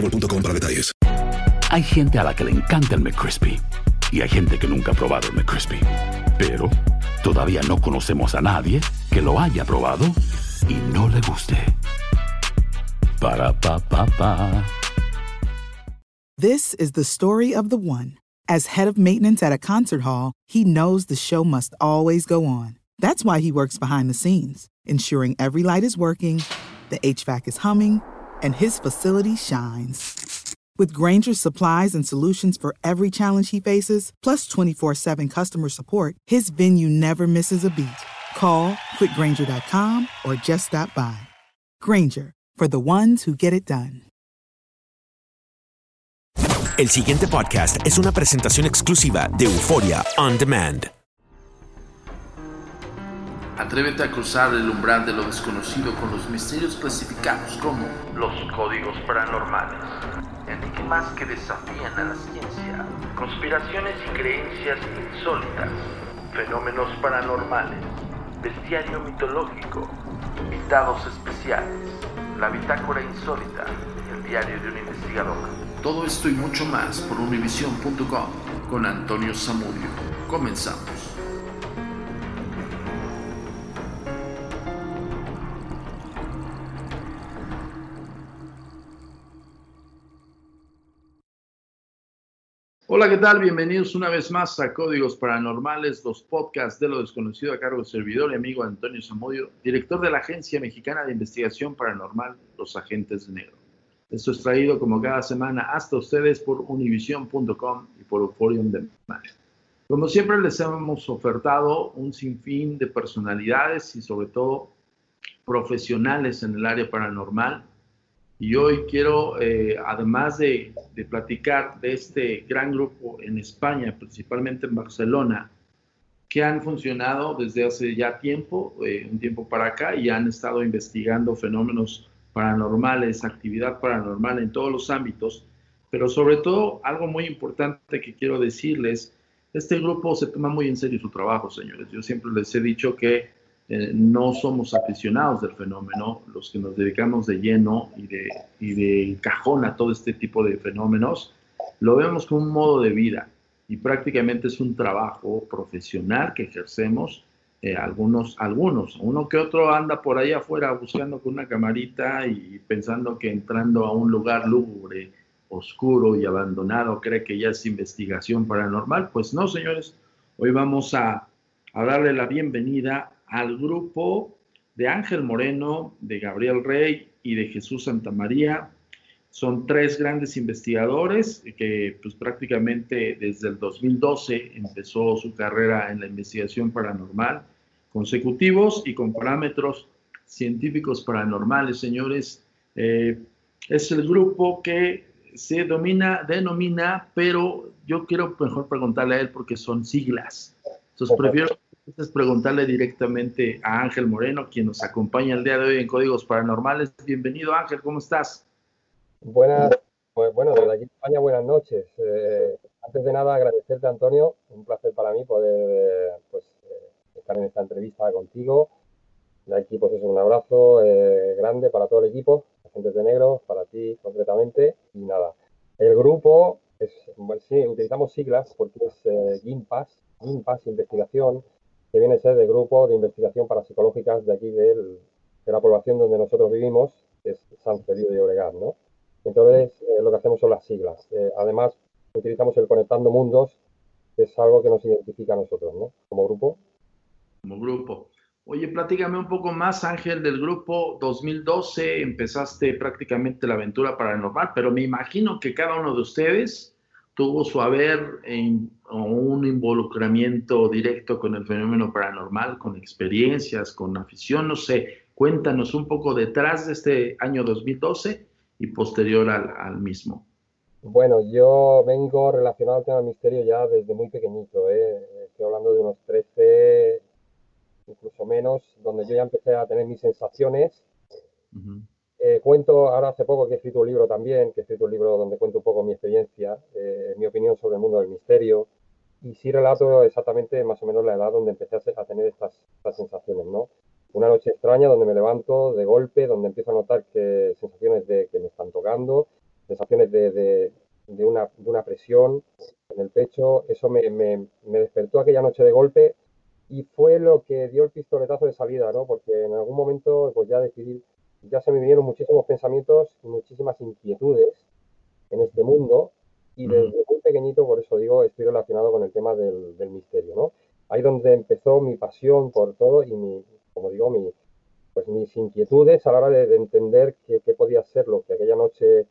boostmobile.com para detalles. Hay gente a la que le encanta el McCrispy y hay gente que nunca ha probado el McCrispy. Pero todavía no conocemos a nadie que lo haya probado y no le guste. Para pa pa pa. This is the story of the one. As head of maintenance at a concert hall, he knows the show must always go on. That's why he works behind the scenes, ensuring every light is working, the HVAC is humming, and his facility shines. With Granger's supplies and solutions for every challenge he faces, plus 24 7 customer support, his venue never misses a beat. Call quickgranger.com or just stop by. Granger, for the ones who get it done. El siguiente podcast es una presentación exclusiva de Euforia On Demand. Atrévete a cruzar el umbral de lo desconocido con los misterios clasificados como los códigos paranormales, enigmas que desafían a la ciencia, conspiraciones y creencias insólitas, fenómenos paranormales, bestiario mitológico, invitados especiales, la bitácora insólita. Y el diario de un investigador. Todo esto y mucho más por univision.com con Antonio Zamudio. Comenzamos. Hola, ¿qué tal? Bienvenidos una vez más a Códigos Paranormales, los podcasts de lo desconocido a cargo del servidor y amigo Antonio Zamudio, director de la Agencia Mexicana de Investigación Paranormal, Los Agentes de Negro. Esto es traído como cada semana hasta ustedes por univision.com y por Euphorium de Mario. Como siempre les hemos ofertado un sinfín de personalidades y sobre todo profesionales en el área paranormal y hoy quiero, eh, además de, platicar de este gran grupo en España, principalmente en Barcelona, que han funcionado desde hace ya tiempo, eh, un tiempo para acá, y han estado investigando fenómenos paranormales, actividad paranormal en todos los ámbitos, pero sobre todo algo muy importante que quiero decirles, este grupo se toma muy en serio su trabajo, señores. Yo siempre les he dicho que eh, no somos aficionados del fenómeno, los que nos dedicamos de lleno y de, y de cajón a todo este tipo de fenómenos, lo vemos como un modo de vida y prácticamente es un trabajo profesional que ejercemos eh, algunos, algunos, uno que otro anda por ahí afuera buscando con una camarita y pensando que entrando a un lugar lúgubre, oscuro y abandonado cree que ya es investigación paranormal. Pues no, señores, hoy vamos a, a darle la bienvenida al grupo de Ángel Moreno, de Gabriel Rey y de Jesús Santamaría. Son tres grandes investigadores que pues, prácticamente desde el 2012 empezó su carrera en la investigación paranormal, consecutivos y con parámetros científicos paranormales, señores. Eh, es el grupo que se domina, denomina, pero yo quiero mejor preguntarle a él porque son siglas. Entonces prefiero es preguntarle directamente a Ángel Moreno, quien nos acompaña el día de hoy en Códigos Paranormales. Bienvenido Ángel, ¿cómo estás? Buenas, pues, bueno, desde aquí España, buenas noches. Eh, antes de nada, agradecerte Antonio, un placer para mí poder pues, eh, estar en esta entrevista contigo. De aquí pues es un abrazo eh, grande para todo el equipo, Agentes de Negro, para ti concretamente. Y nada, el grupo, es, bueno, sí, utilizamos siglas porque es eh, GIMPAS, GIMPAS Investigación, que viene a ser del grupo de investigación parapsicológicas de aquí de la población donde nosotros vivimos, que es San Felipe de Oregar, ¿no? Entonces, eh, lo que hacemos son las siglas. Eh, además, utilizamos el Conectando Mundos, que es algo que nos identifica a nosotros, ¿no? Como grupo. Como grupo. Oye, platícame un poco más, Ángel, del grupo 2012. Empezaste prácticamente la aventura paranormal, pero me imagino que cada uno de ustedes tuvo su haber en, un involucramiento directo con el fenómeno paranormal, con experiencias, con afición, no sé. Cuéntanos un poco detrás de este año 2012 y posterior al, mismo. Bueno, yo vengo relacionado al tema del misterio ya desde muy pequeñito. ¿eh? Estoy hablando de unos 13, incluso menos, donde yo ya empecé a tener mis sensaciones. Eh, cuento, ahora hace poco que he escrito un libro también, que he escrito un libro donde cuento un poco mi experiencia, eh, mi opinión sobre el mundo del misterio, y sí relato exactamente más o menos la edad donde empecé a, tener estas, sensaciones, ¿no? Una noche extraña donde me levanto de golpe, donde empiezo a notar que sensaciones de que me están tocando, sensaciones de, de, una, de una, presión en el pecho, eso me, me, me despertó aquella noche de golpe y fue lo que dio el pistoletazo de salida, ¿no? Porque en algún momento pues ya decidí, ya se me vinieron muchísimos pensamientos y muchísimas inquietudes en este mundo y desde muy pequeñito, por eso digo, estoy relacionado con el tema del, misterio, ¿no? Ahí donde empezó mi pasión por todo y mi, como digo, mi, pues mis inquietudes a la hora de, entender qué, podía ser lo que aquella noche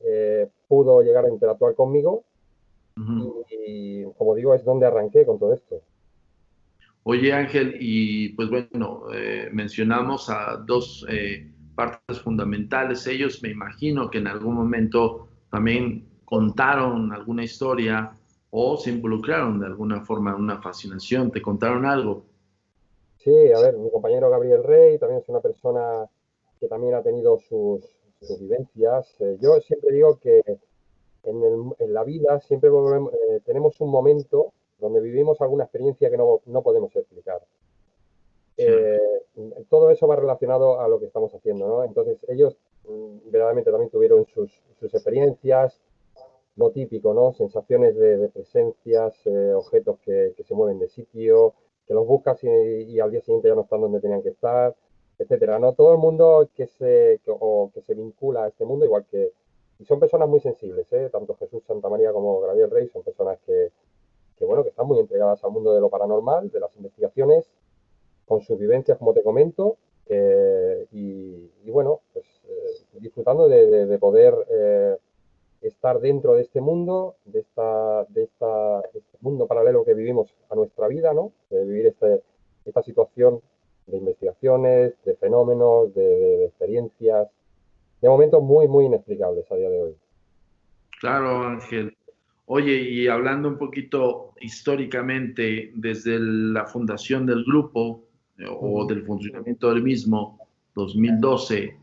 eh, pudo llegar a interactuar conmigo y, como digo, es donde arranqué con todo esto. Oye Ángel, y pues bueno, eh, mencionamos a dos eh, partes fundamentales. Ellos me imagino que en algún momento también contaron alguna historia o se involucraron de alguna forma en una fascinación, te contaron algo. Sí, a ver, mi compañero Gabriel Rey también es una persona que también ha tenido sus, vivencias. Eh, yo siempre digo que en, la vida siempre tenemos un momento donde vivimos alguna experiencia que no, podemos explicar. Eh, todo eso va relacionado a lo que estamos haciendo, ¿no? Entonces, ellos mm, verdaderamente también tuvieron sus, experiencias, lo típico, ¿no? Sensaciones de, presencias, eh, objetos que, se mueven de sitio, que los buscas y, al día siguiente ya no están donde tenían que estar, etcétera, ¿no? Todo el mundo que se, que se vincula a este mundo, igual que... Y son personas muy sensibles, ¿eh? Tanto Jesús Santa María como Gabriel Rey son personas que, que bueno, que están muy entregadas al mundo de lo paranormal, de las investigaciones, con sus vivencias, como te comento, eh, y, bueno, pues eh, disfrutando de, poder eh, estar dentro de este mundo, de esta, de esta este mundo paralelo que vivimos a nuestra vida, ¿no? De vivir este, esta situación de investigaciones, de fenómenos, de experiencias, de momentos muy, muy inexplicables a día de hoy. Claro, Ángel. Oye, y hablando un poquito históricamente desde la fundación del grupo o del funcionamiento del mismo, 2012,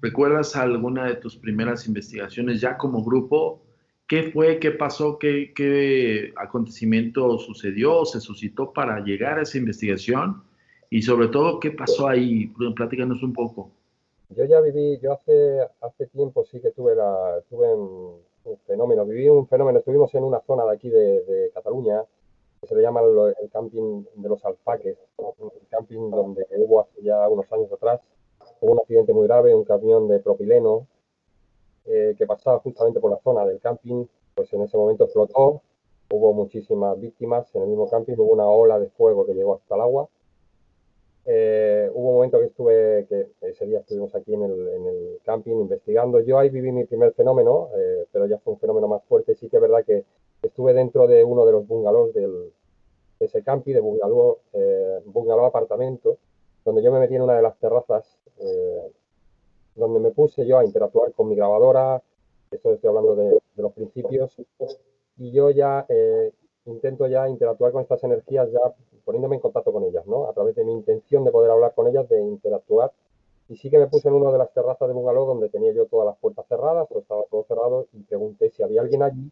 ¿recuerdas alguna de tus primeras investigaciones ya como grupo? ¿Qué fue, qué pasó, qué, qué acontecimiento sucedió, se suscitó para llegar a esa investigación? Y sobre todo, ¿qué pasó ahí? Platícanos un poco. Yo ya viví, yo hace, hace tiempo sí que tuve, la, tuve un fenómeno, viví un fenómeno, estuvimos en una zona de aquí de, Cataluña, que se le llama el, camping de los alfaques, un camping donde hubo hace ya unos años atrás, hubo un accidente muy grave, un camión de propileno eh, que pasaba justamente por la zona del camping, pues en ese momento explotó, hubo muchísimas víctimas en el mismo camping, hubo una ola de fuego que llegó hasta el agua eh, hubo un momento que estuve, que ese día estuvimos aquí en el, camping investigando. Yo ahí viví mi primer fenómeno, eh, pero ya fue un fenómeno más fuerte. Sí que es verdad que estuve dentro de uno de los bungalows del, de ese camping, de bungalow, eh, bungalow apartamento, donde yo me metí en una de las terrazas, donde me puse yo a interactuar con mi grabadora. Esto estoy hablando de, los principios. Y yo ya intento ya interactuar con estas energías ya poniéndome en contacto con ellas, ¿no? A través de mi intención de poder hablar con ellas, de interactuar. Y sí que me puse en una de las terrazas de bungalow donde tenía yo todas las puertas cerradas, o estaba todo cerrado, y pregunté si había alguien allí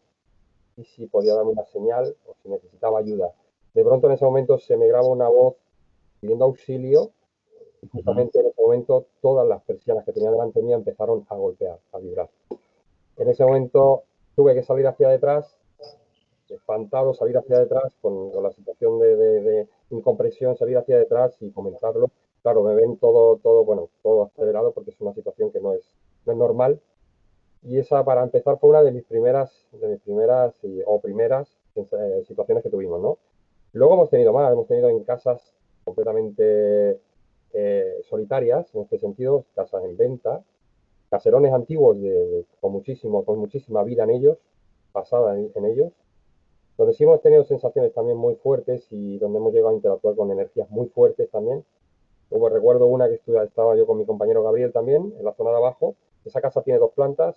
y si podía darme una señal o si necesitaba ayuda. De pronto en ese momento se me graba una voz pidiendo auxilio y justamente en ese momento todas las persianas que tenía delante mía empezaron a golpear, a vibrar. En ese momento tuve que salir hacia detrás espantado, salir hacia detrás con, la situación de, incompresión, salir hacia detrás y comentarlo. Claro, me ven todo, todo, bueno, todo acelerado porque es una situación que no es, no es normal. Y esa, para empezar, fue una de mis primeras, de mis primeras o primeras eh, situaciones que tuvimos, ¿no? Luego hemos tenido más, hemos tenido en casas completamente eh, solitarias, en este sentido, casas en venta, caserones antiguos con, muchísimo, con muchísima vida en ellos, pasada en, ellos, donde sí hemos tenido sensaciones también muy fuertes y donde hemos llegado a interactuar con energías muy fuertes también. Luego recuerdo una que estaba yo con mi compañero Gabriel también, en la zona de abajo. Esa casa tiene dos plantas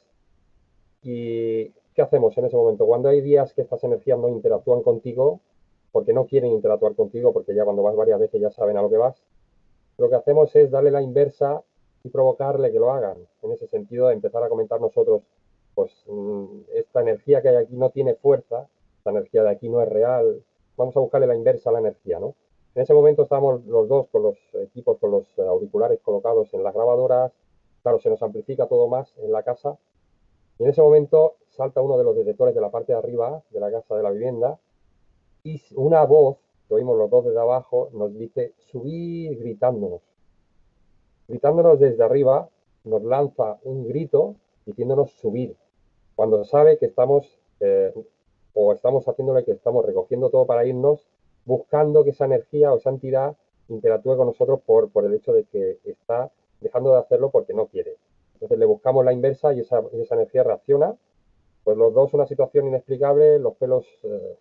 y ¿qué hacemos en ese momento? Cuando hay días que estas energías no interactúan contigo, porque no quieren interactuar contigo, porque ya cuando vas varias veces ya saben a lo que vas, lo que hacemos es darle la inversa y provocarle que lo hagan. En ese sentido, empezar a comentar nosotros, pues mm, esta energía que hay aquí no tiene fuerza, esta energía de aquí no es real, vamos a buscarle la inversa a la energía, ¿no? En ese momento estábamos los dos con los equipos, con los auriculares colocados en las grabadoras, claro, se nos amplifica todo más en la casa, y en ese momento salta uno de los detectores de la parte de arriba de la casa de la vivienda, y una voz que oímos los dos desde abajo nos dice subir gritándonos gritándonos desde arriba, nos lanza un grito diciéndonos subir, cuando sabe que estamos eh, o estamos haciéndole que estamos recogiendo todo para irnos, buscando que esa energía o esa entidad interactúe con nosotros por, por el hecho de que está dejando de hacerlo porque no quiere. Entonces le buscamos la inversa y esa, esa energía reacciona. Pues los dos una situación inexplicable, los pelos... Eh,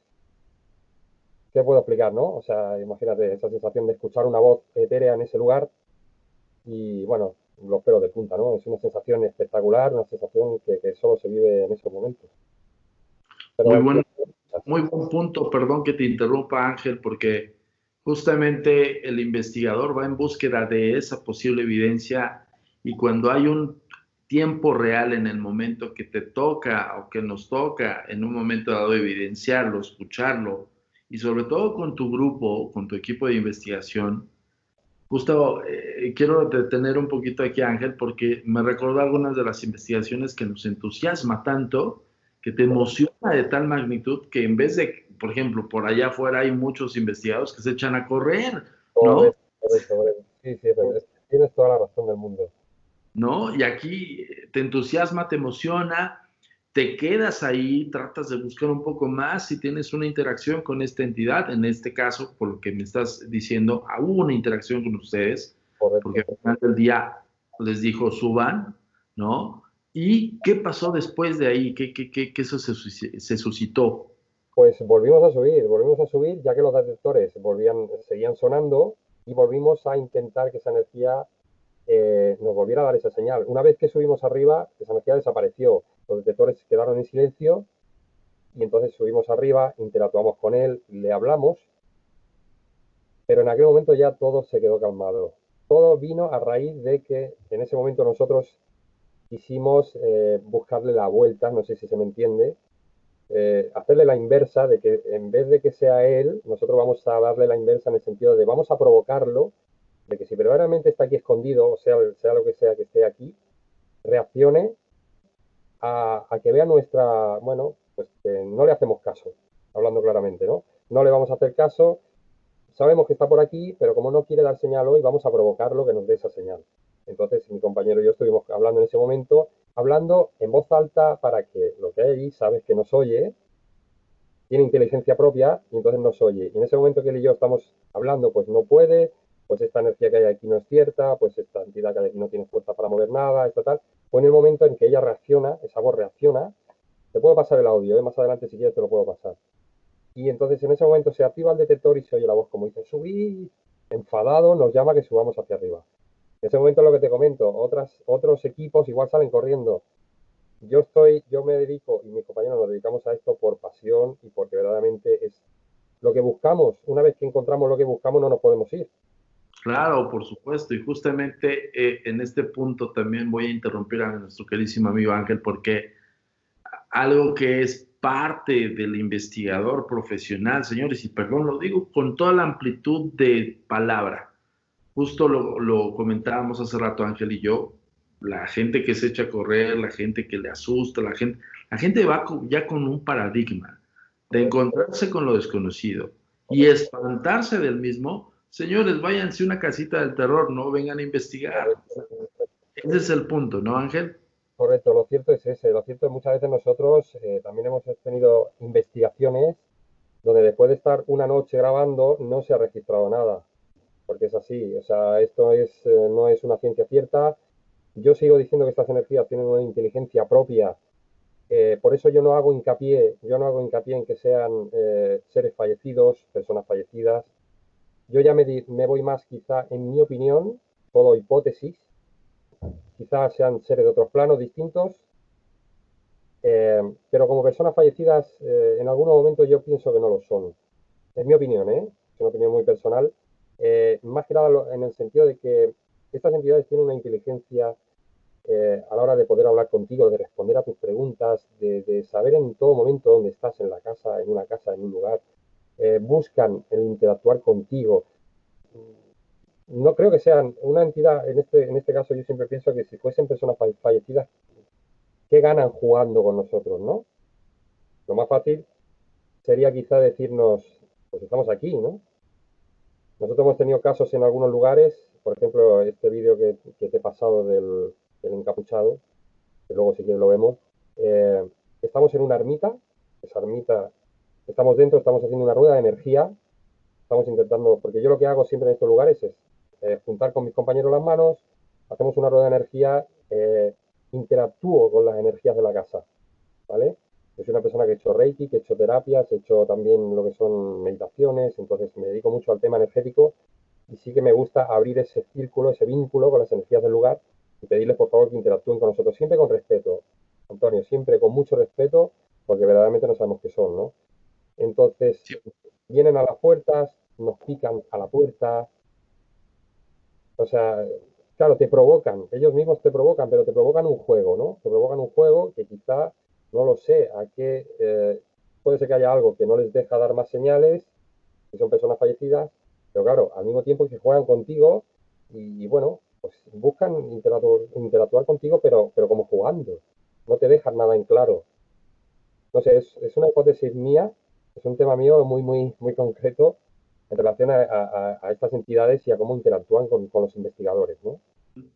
¿Qué puedo explicar, no? O sea, imagínate esa sensación de escuchar una voz etérea en ese lugar y bueno, los pelos de punta, ¿no? Es una sensación espectacular, una sensación que, solo se vive en esos momentos. muy, buen, muy buen punto, perdón que te interrumpa Ángel, porque justamente el investigador va en búsqueda de esa posible evidencia y cuando hay un tiempo real en el momento que te toca o que nos toca en un momento dado evidenciarlo, escucharlo y sobre todo con tu grupo, con tu equipo de investigación, Gustavo, eh, quiero detener un poquito aquí, Ángel, porque me recordó algunas de las investigaciones que nos entusiasma tanto, que te emociona de tal magnitud que en vez de, por ejemplo, por allá afuera hay muchos investigadores que se echan a correr, ¿no? Sí, sí, tienes toda la razón del mundo. ¿No? Y aquí te entusiasma, te emociona, te quedas ahí, tratas de buscar un poco más si tienes una interacción con esta entidad, en este caso, por lo que me estás diciendo, hubo una interacción con ustedes, porque al final del día les dijo suban, ¿no? ¿Y qué pasó después de ahí? ¿Qué, qué, qué, eso se, se, suscitó? Pues volvimos a subir, volvimos a subir, ya que los detectores volvían, seguían sonando y volvimos a intentar que esa energía eh, nos volviera a dar esa señal. Una vez que subimos arriba, esa energía desapareció los detectores quedaron en silencio y entonces subimos arriba, interactuamos con él, le hablamos, pero en aquel momento ya todo se quedó calmado. Todo vino a raíz de que en ese momento nosotros quisimos eh, buscarle la vuelta, no sé si se me entiende, eh, hacerle la inversa de que en vez de que sea él, nosotros vamos a darle la inversa en el sentido de vamos a provocarlo, de que si verdaderamente está aquí escondido, o sea, sea lo que sea que esté aquí, reaccione a, que vea nuestra, bueno, pues que no le hacemos caso, hablando claramente, ¿no? No le vamos a hacer caso, sabemos que está por aquí, pero como no quiere dar señal hoy, vamos a provocarlo que nos dé esa señal. Entonces, mi compañero y yo estuvimos hablando en ese momento, hablando en voz alta para que lo que hay allí, sabes que nos oye, tiene inteligencia propia y entonces nos oye. Y en ese momento que él y yo estamos hablando, pues no puede, pues esta energía que hay aquí no es cierta, pues esta entidad que hay aquí no tiene fuerza para mover nada, esto tal. Fue en el momento en que ella reacciona, esa voz reacciona, te puedo pasar el audio, ¿eh? más adelante si quieres te lo puedo pasar. Y entonces en ese momento se activa el detector y se oye la voz como dice, subí, enfadado, nos llama que subamos hacia arriba. En ese momento lo que te comento, otros equipos igual salen corriendo. Yo estoy, yo me dedico y mis compañeros nos dedicamos a esto por pasión y porque verdaderamente es lo que buscamos. Una vez que encontramos lo que buscamos no nos podemos ir. Claro, por supuesto. Y justamente eh, en este punto también voy a interrumpir a nuestro queridísimo amigo Ángel porque algo que es parte del investigador profesional, señores, y perdón, lo digo con toda la amplitud de palabra. Justo lo, lo comentábamos hace rato Ángel y yo, la gente que se echa a correr, la gente que le asusta, la gente, la gente va ya con un paradigma de encontrarse con lo desconocido y espantarse del mismo señores, váyanse a una casita del terror, no vengan a investigar. Ese es el punto, ¿no, Ángel? Correcto, lo cierto es ese. Lo cierto es que muchas veces nosotros eh, también hemos tenido investigaciones donde después de estar una noche grabando no se ha registrado nada, porque es así. O sea, esto es, eh, no es una ciencia cierta. Yo sigo diciendo que estas energías tienen una inteligencia propia. Eh, por eso yo no hago hincapié, yo no hago hincapié en que sean seres fallecidos, personas fallecidas. Yo ya me, me voy más quizá, en mi opinión, todo hipótesis, quizás sean seres de otros planos distintos, eh, pero como personas fallecidas, eh, en algunos momentos yo pienso que no lo son. Es mi opinión, ¿eh? es una opinión muy personal. Eh, más que nada en el sentido de que estas entidades tienen una inteligencia a la hora de poder hablar contigo, de responder a tus preguntas, de, saber en todo momento dónde estás en la casa, en una casa, en un lugar. buscan el interactuar contigo no creo que sean una entidad, en este, en este caso yo siempre pienso que si fuesen personas fallecidas, ¿qué ganan jugando con nosotros, no? Lo más fácil sería quizá decirnos, pues estamos aquí, ¿no? Nosotros hemos tenido casos en algunos lugares, por ejemplo, este vídeo que, te he pasado del, encapuchado, que luego si quieres lo vemos, eh, estamos en una ermita, esa ermita, estamos dentro, estamos haciendo una rueda de energía, estamos intentando, porque yo lo que hago siempre en estos lugares es eh, juntar con mis compañeros las manos, hacemos una rueda de energía, eh, interactúo con las energías de la casa, ¿vale? Yo soy una persona que he hecho Reiki, que he hecho terapias, he hecho también lo que son meditaciones, entonces me dedico mucho al tema energético y sí que me gusta abrir ese círculo, ese vínculo con las energías del lugar y pedirles por favor que interactúen con nosotros, siempre con respeto, Antonio, siempre con mucho respeto, porque verdaderamente no sabemos qué son, ¿no? Entonces, vienen a las puertas, nos pican a la puerta, o sea, claro, te provocan, ellos mismos te provocan, pero te provocan un juego, ¿no? Te provocan un juego que quizá, no lo sé, a qué, eh, puede ser que haya algo que no les deja dar más señales, si son personas fallecidas, pero claro, al mismo tiempo que juegan contigo y, bueno, pues buscan interactuar, contigo, pero, pero como jugando, no te dejan nada en claro. No sé, es, es una hipótesis mía, es un tema mío muy, muy, muy concreto, en relación a, estas entidades y a cómo interactúan con, los investigadores, ¿no?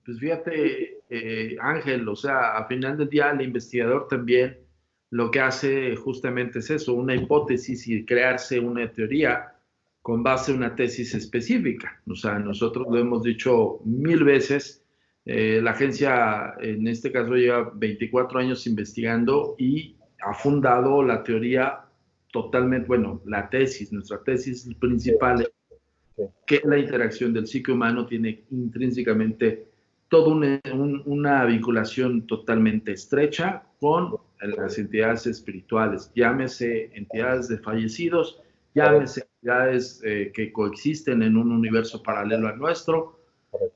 Pues fíjate, eh, Ángel, o sea, a final del día el investigador también lo que hace justamente es eso, una hipótesis y crearse una teoría con base en una tesis específica. O sea, nosotros lo hemos dicho mil veces, eh, la agencia en este caso lleva 24 años investigando y ha fundado la teoría totalmente, bueno, la tesis, nuestra tesis principal es que la interacción del psique humano tiene intrínsecamente toda una, vinculación totalmente estrecha con las entidades espirituales, llámese entidades de fallecidos, llámese entidades eh, que coexisten en un universo paralelo al nuestro,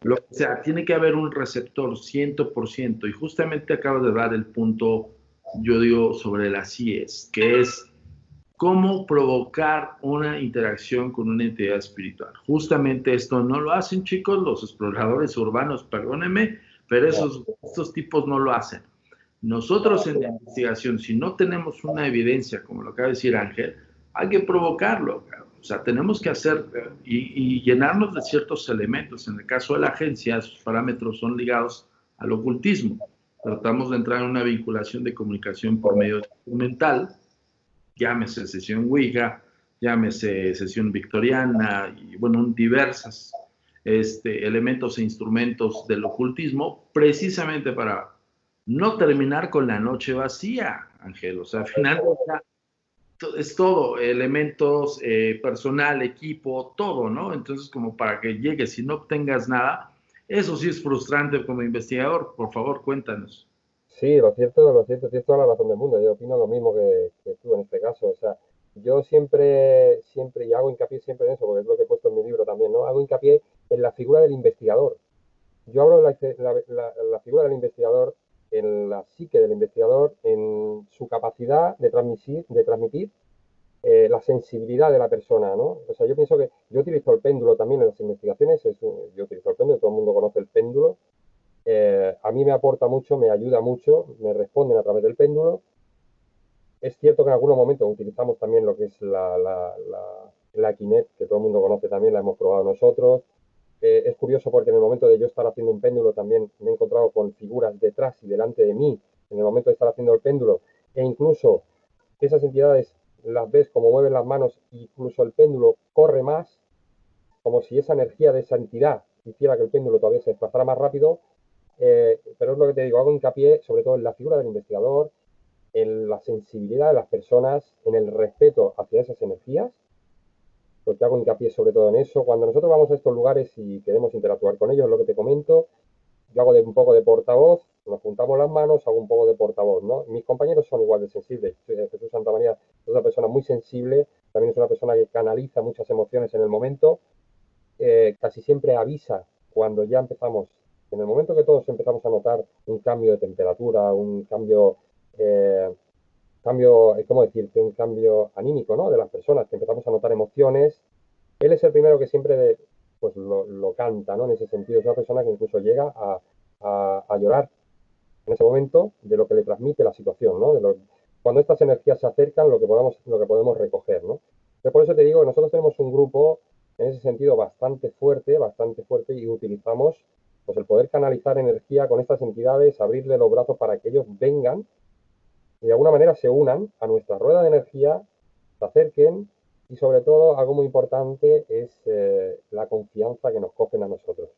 lo, o sea, tiene que haber un receptor 100%, y justamente acabo de dar el punto, yo digo, sobre las CIES, que es cómo provocar una interacción con una entidad espiritual. Justamente esto no lo hacen, chicos, los exploradores urbanos, perdónenme, pero esos, estos tipos no lo hacen. Nosotros en la investigación, si no tenemos una evidencia, como lo acaba de decir Ángel, hay que provocarlo. O sea, tenemos que hacer y, y llenarnos de ciertos elementos. En el caso de la agencia, sus parámetros son ligados al ocultismo. Tratamos de entrar en una vinculación de comunicación por medio documental llámese sesión Ouija, llámese sesión victoriana y bueno, diversas este, elementos e instrumentos del ocultismo, precisamente para no terminar con la noche vacía, Ángel. O sea, al final es todo, elementos, eh, personal, equipo, todo, ¿no? Entonces, como para que llegues y no obtengas nada, eso sí es frustrante como investigador. Por favor, cuéntanos. Sí, lo cierto, lo cierto, tienes toda la razón del mundo. Yo opino lo mismo que, tú en este caso. O sea, yo siempre, siempre, y hago hincapié siempre en eso, porque es lo que he puesto en mi libro también, ¿no? Hago hincapié en la figura del investigador. Yo hablo de la, figura del investigador, en la psique del investigador, en su capacidad de transmitir, de transmitir eh, la sensibilidad de la persona, ¿no? O sea, yo pienso que yo utilizo el péndulo también en las investigaciones, yo utilizo el péndulo, todo el mundo conoce el péndulo, eh, a mí me aporta mucho, me ayuda mucho, me responden a través del péndulo. Es cierto que en algunos momentos utilizamos también lo que es la, la, la, que todo el mundo conoce también, la hemos probado nosotros. eh, es curioso porque en el momento de yo estar haciendo un péndulo también me he encontrado con figuras detrás y delante de mí en el momento de estar haciendo el péndulo e incluso esas entidades las ves como mueven las manos e incluso el péndulo corre más como si esa energía de esa entidad hiciera que el péndulo todavía se desplazara más rápido eh, pero es lo que te digo, hago hincapié sobre todo en la figura del investigador en la sensibilidad de las personas, en el respeto hacia esas energías porque hago hincapié sobre todo en eso. Cuando nosotros vamos a estos lugares y queremos interactuar con ellos, lo que te comento, yo hago de, un poco de portavoz, nos juntamos las manos, hago un poco de portavoz, ¿no? Mis compañeros son igual de sensibles. Jesús Santa María es una persona muy sensible, también es una persona que canaliza muchas emociones en el momento, eh, casi siempre avisa cuando ya empezamos, en el momento que todos empezamos a notar un cambio de temperatura, un cambio... Eh, cambio, ¿cómo decirte? Un cambio anímico, ¿no? De las personas, que empezamos a notar emociones. Él es el primero que siempre pues lo, canta, ¿no? En ese sentido, es una persona que incluso llega a, llorar en ese momento de lo que le transmite la situación, ¿no? De cuando estas energías se acercan, lo que podemos, lo que podemos recoger, ¿no? por eso te digo, nosotros tenemos un grupo en ese sentido bastante fuerte, bastante fuerte y utilizamos pues el poder canalizar energía con estas entidades, abrirle los brazos para que ellos vengan y de alguna manera se unan a nuestra rueda de energía, se acerquen y sobre todo algo muy importante es eh, la confianza que nos cogen a nosotros.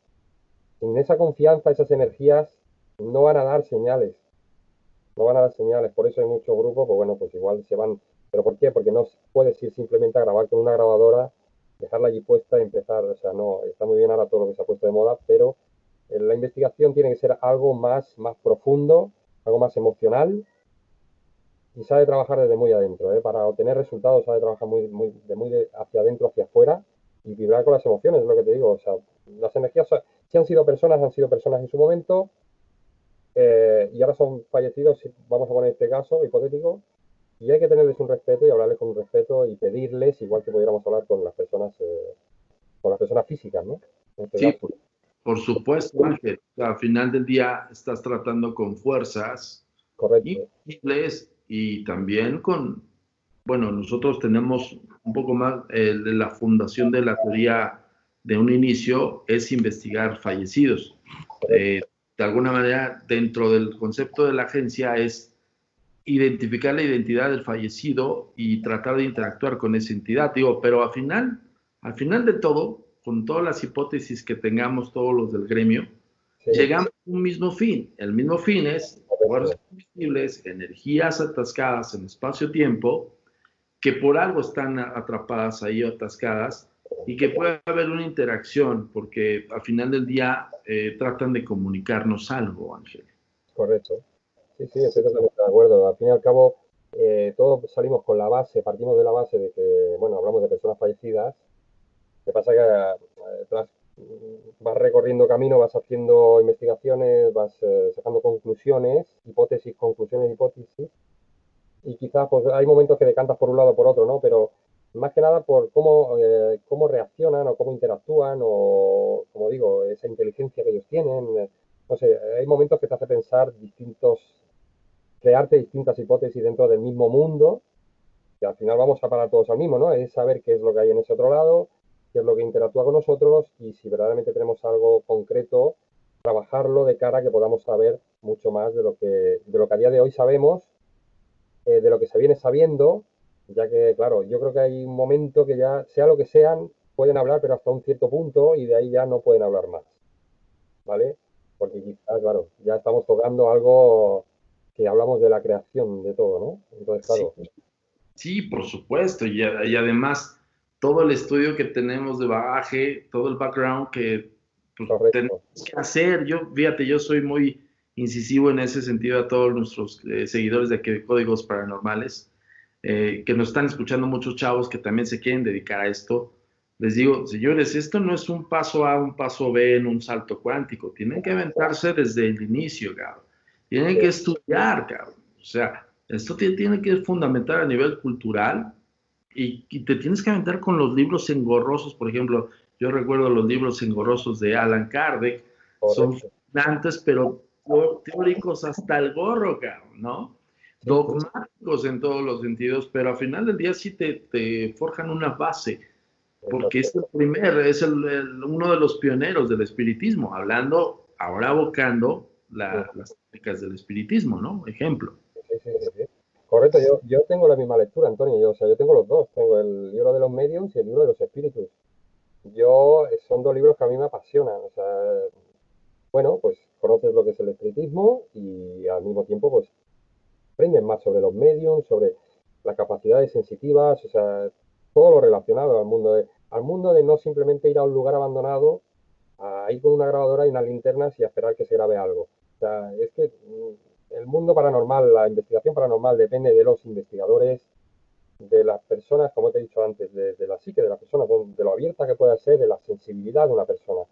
Sin esa confianza, esas energías no van a dar señales, no van a dar señales, por eso hay muchos grupos, pues bueno, pues igual se van, pero ¿por qué? Porque no puedes ir simplemente a grabar con una grabadora, dejarla allí puesta y empezar, o sea, no, está muy bien ahora todo lo que se ha puesto de moda, pero la investigación tiene que ser algo más, más profundo, algo más emocional, y sabe trabajar desde muy adentro. ¿eh? Para obtener resultados sabe trabajar muy, muy, de muy hacia adentro, hacia afuera y vibrar con las emociones, es lo que te digo. O sea, las energías, si han sido personas, han sido personas en su momento eh, y ahora son fallecidos, vamos a poner este caso hipotético, y hay que tenerles un respeto y hablarles con un respeto y pedirles, igual que pudiéramos hablar con las personas, eh, con las personas físicas, ¿no? Este sí, por, supuesto, Ángel. al final del día estás tratando con fuerzas Correcto y también con, bueno, nosotros tenemos un poco más de la fundación de la teoría de un inicio es investigar fallecidos. Eh, de alguna manera, dentro del concepto de la agencia es identificar la identidad del fallecido y tratar de interactuar con esa entidad. Digo, pero al final, al final de todo, con todas las hipótesis que tengamos todos los del gremio, llegamos a un mismo fin. El mismo fin es fuerzas invisibles, energías atascadas en espacio-tiempo, que por algo están atrapadas ahí o atascadas y que puede haber una interacción, porque al final del día eh, tratan de comunicarnos algo, Ángel. Correcto. Sí, sí, estoy totalmente de acuerdo. Al fin y al cabo, eh, todos salimos con la base, partimos de la base de que, bueno, hablamos de personas fallecidas. Que pasa que eh, tras vas recorriendo camino, vas haciendo investigaciones, vas eh, sacando conclusiones, hipótesis, conclusiones, hipótesis, y quizás pues hay momentos que decantas por un lado o por otro, ¿no? Pero más que nada por cómo, eh, cómo reaccionan o cómo interactúan o, como digo, esa inteligencia que ellos tienen. No sé, hay momentos que te hace pensar distintos, crearte distintas hipótesis dentro del mismo mundo, que al final vamos a parar todos al mismo, ¿no? Es saber qué es lo que hay en ese otro lado, qué es lo que interactúa con nosotros y si verdaderamente tenemos algo concreto, trabajarlo de cara a que podamos saber mucho más de lo que, de lo que a día de hoy sabemos, eh, de lo que se viene sabiendo, ya que, claro, yo creo que hay un momento que ya, sea lo que sean, pueden hablar, pero hasta un cierto punto y de ahí ya no pueden hablar más. ¿Vale? Porque quizás, claro, ya estamos tocando algo que hablamos de la creación de todo, ¿no? Entonces, claro. Sí, por supuesto, y, y además todo el estudio que tenemos de bagaje, todo el background que pues, tenemos que hacer. Yo, fíjate, yo soy muy incisivo en ese sentido a todos nuestros eh, seguidores de, aquí de Códigos Paranormales, eh, que nos están escuchando muchos chavos que también se quieren dedicar a esto. Les digo, señores, esto no es un paso A, un paso B en un salto cuántico. Tienen que aventarse desde el inicio, cabrón. Tienen que estudiar, cabrón. O sea, esto tiene que fundamentar a nivel cultural, y, te tienes que aventar con los libros engorrosos, por ejemplo, yo recuerdo los libros engorrosos de Alan Kardec, son fascinantes, pero teóricos hasta el gorro, ¿no? Dogmáticos en todos los sentidos, pero al final del día sí te, te forjan una base porque es el primer, es el, uno de los pioneros del espiritismo, hablando, ahora abocando las técnicas del espiritismo, ¿no? Ejemplo. Correcto, yo, yo tengo la misma lectura, Antonio, yo, o sea, yo tengo los dos, tengo el libro de los mediums y el libro de los espíritus. Yo, son dos libros que a mí me apasionan, o sea, bueno, pues conoces lo que es el espiritismo y al mismo tiempo, pues, aprendes más sobre los mediums, sobre las capacidades sensitivas, o sea, todo lo relacionado al mundo de, al mundo de no simplemente ir a un lugar abandonado, a ir con una grabadora y unas linternas y a esperar que se grabe algo. O sea, es que mm, el mundo paranormal, la investigación paranormal depende de los investigadores, de las personas, como te he dicho antes, de, la psique de las personas, de lo abierta que pueda ser, de la sensibilidad de una persona.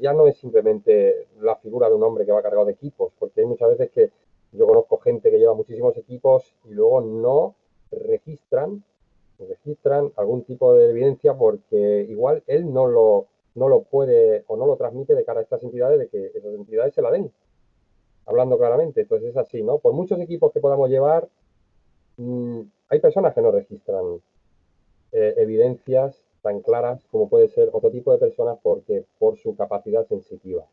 Ya no es simplemente la figura de un hombre que va cargado de equipos, porque hay muchas veces que yo conozco gente que lleva muchísimos equipos y luego no registran registran algún tipo de evidencia porque igual él no lo, no lo puede o no lo transmite de cara a estas entidades de que esas entidades se la den. Hablando claramente, entonces es así, ¿no? Por muchos equipos que podamos llevar, mm, hay personas que no registran eh, evidencias tan claras como puede ser otro tipo de personas porque por su capacidad sensitiva.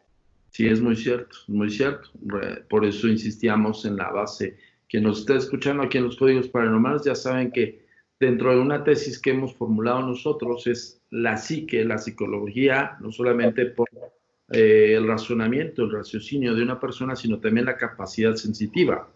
Sí, es muy cierto, muy cierto. Por eso insistíamos en la base. Quien nos está escuchando aquí en los códigos paranormales ya saben que dentro de una tesis que hemos formulado nosotros es la psique, la psicología, no solamente por eh, el razonamiento, el raciocinio de una persona, sino también la capacidad sensitiva,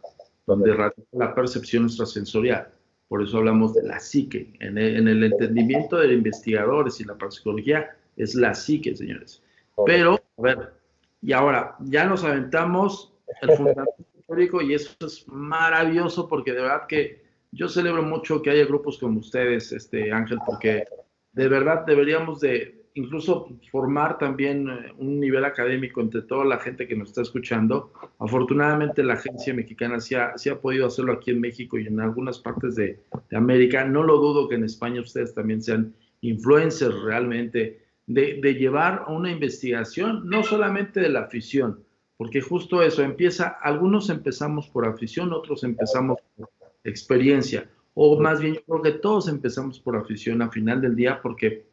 donde radica la percepción extrasensorial. Por eso hablamos de la psique. En el, entendimiento de investigadores y la psicología es la psique, señores. Pero, a ver, y ahora ya nos aventamos el fundamento histórico y eso es maravilloso porque de verdad que yo celebro mucho que haya grupos como ustedes, este Ángel, porque de verdad deberíamos de incluso formar también eh, un nivel académico entre toda la gente que nos está escuchando. Afortunadamente la agencia mexicana sí ha, ha podido hacerlo aquí en México y en algunas partes de, América. No lo dudo que en España ustedes también sean influencers realmente de, de llevar a una investigación, no solamente de la afición, porque justo eso empieza, algunos empezamos por afición, otros empezamos por experiencia. O más bien, yo creo que todos empezamos por afición a final del día porque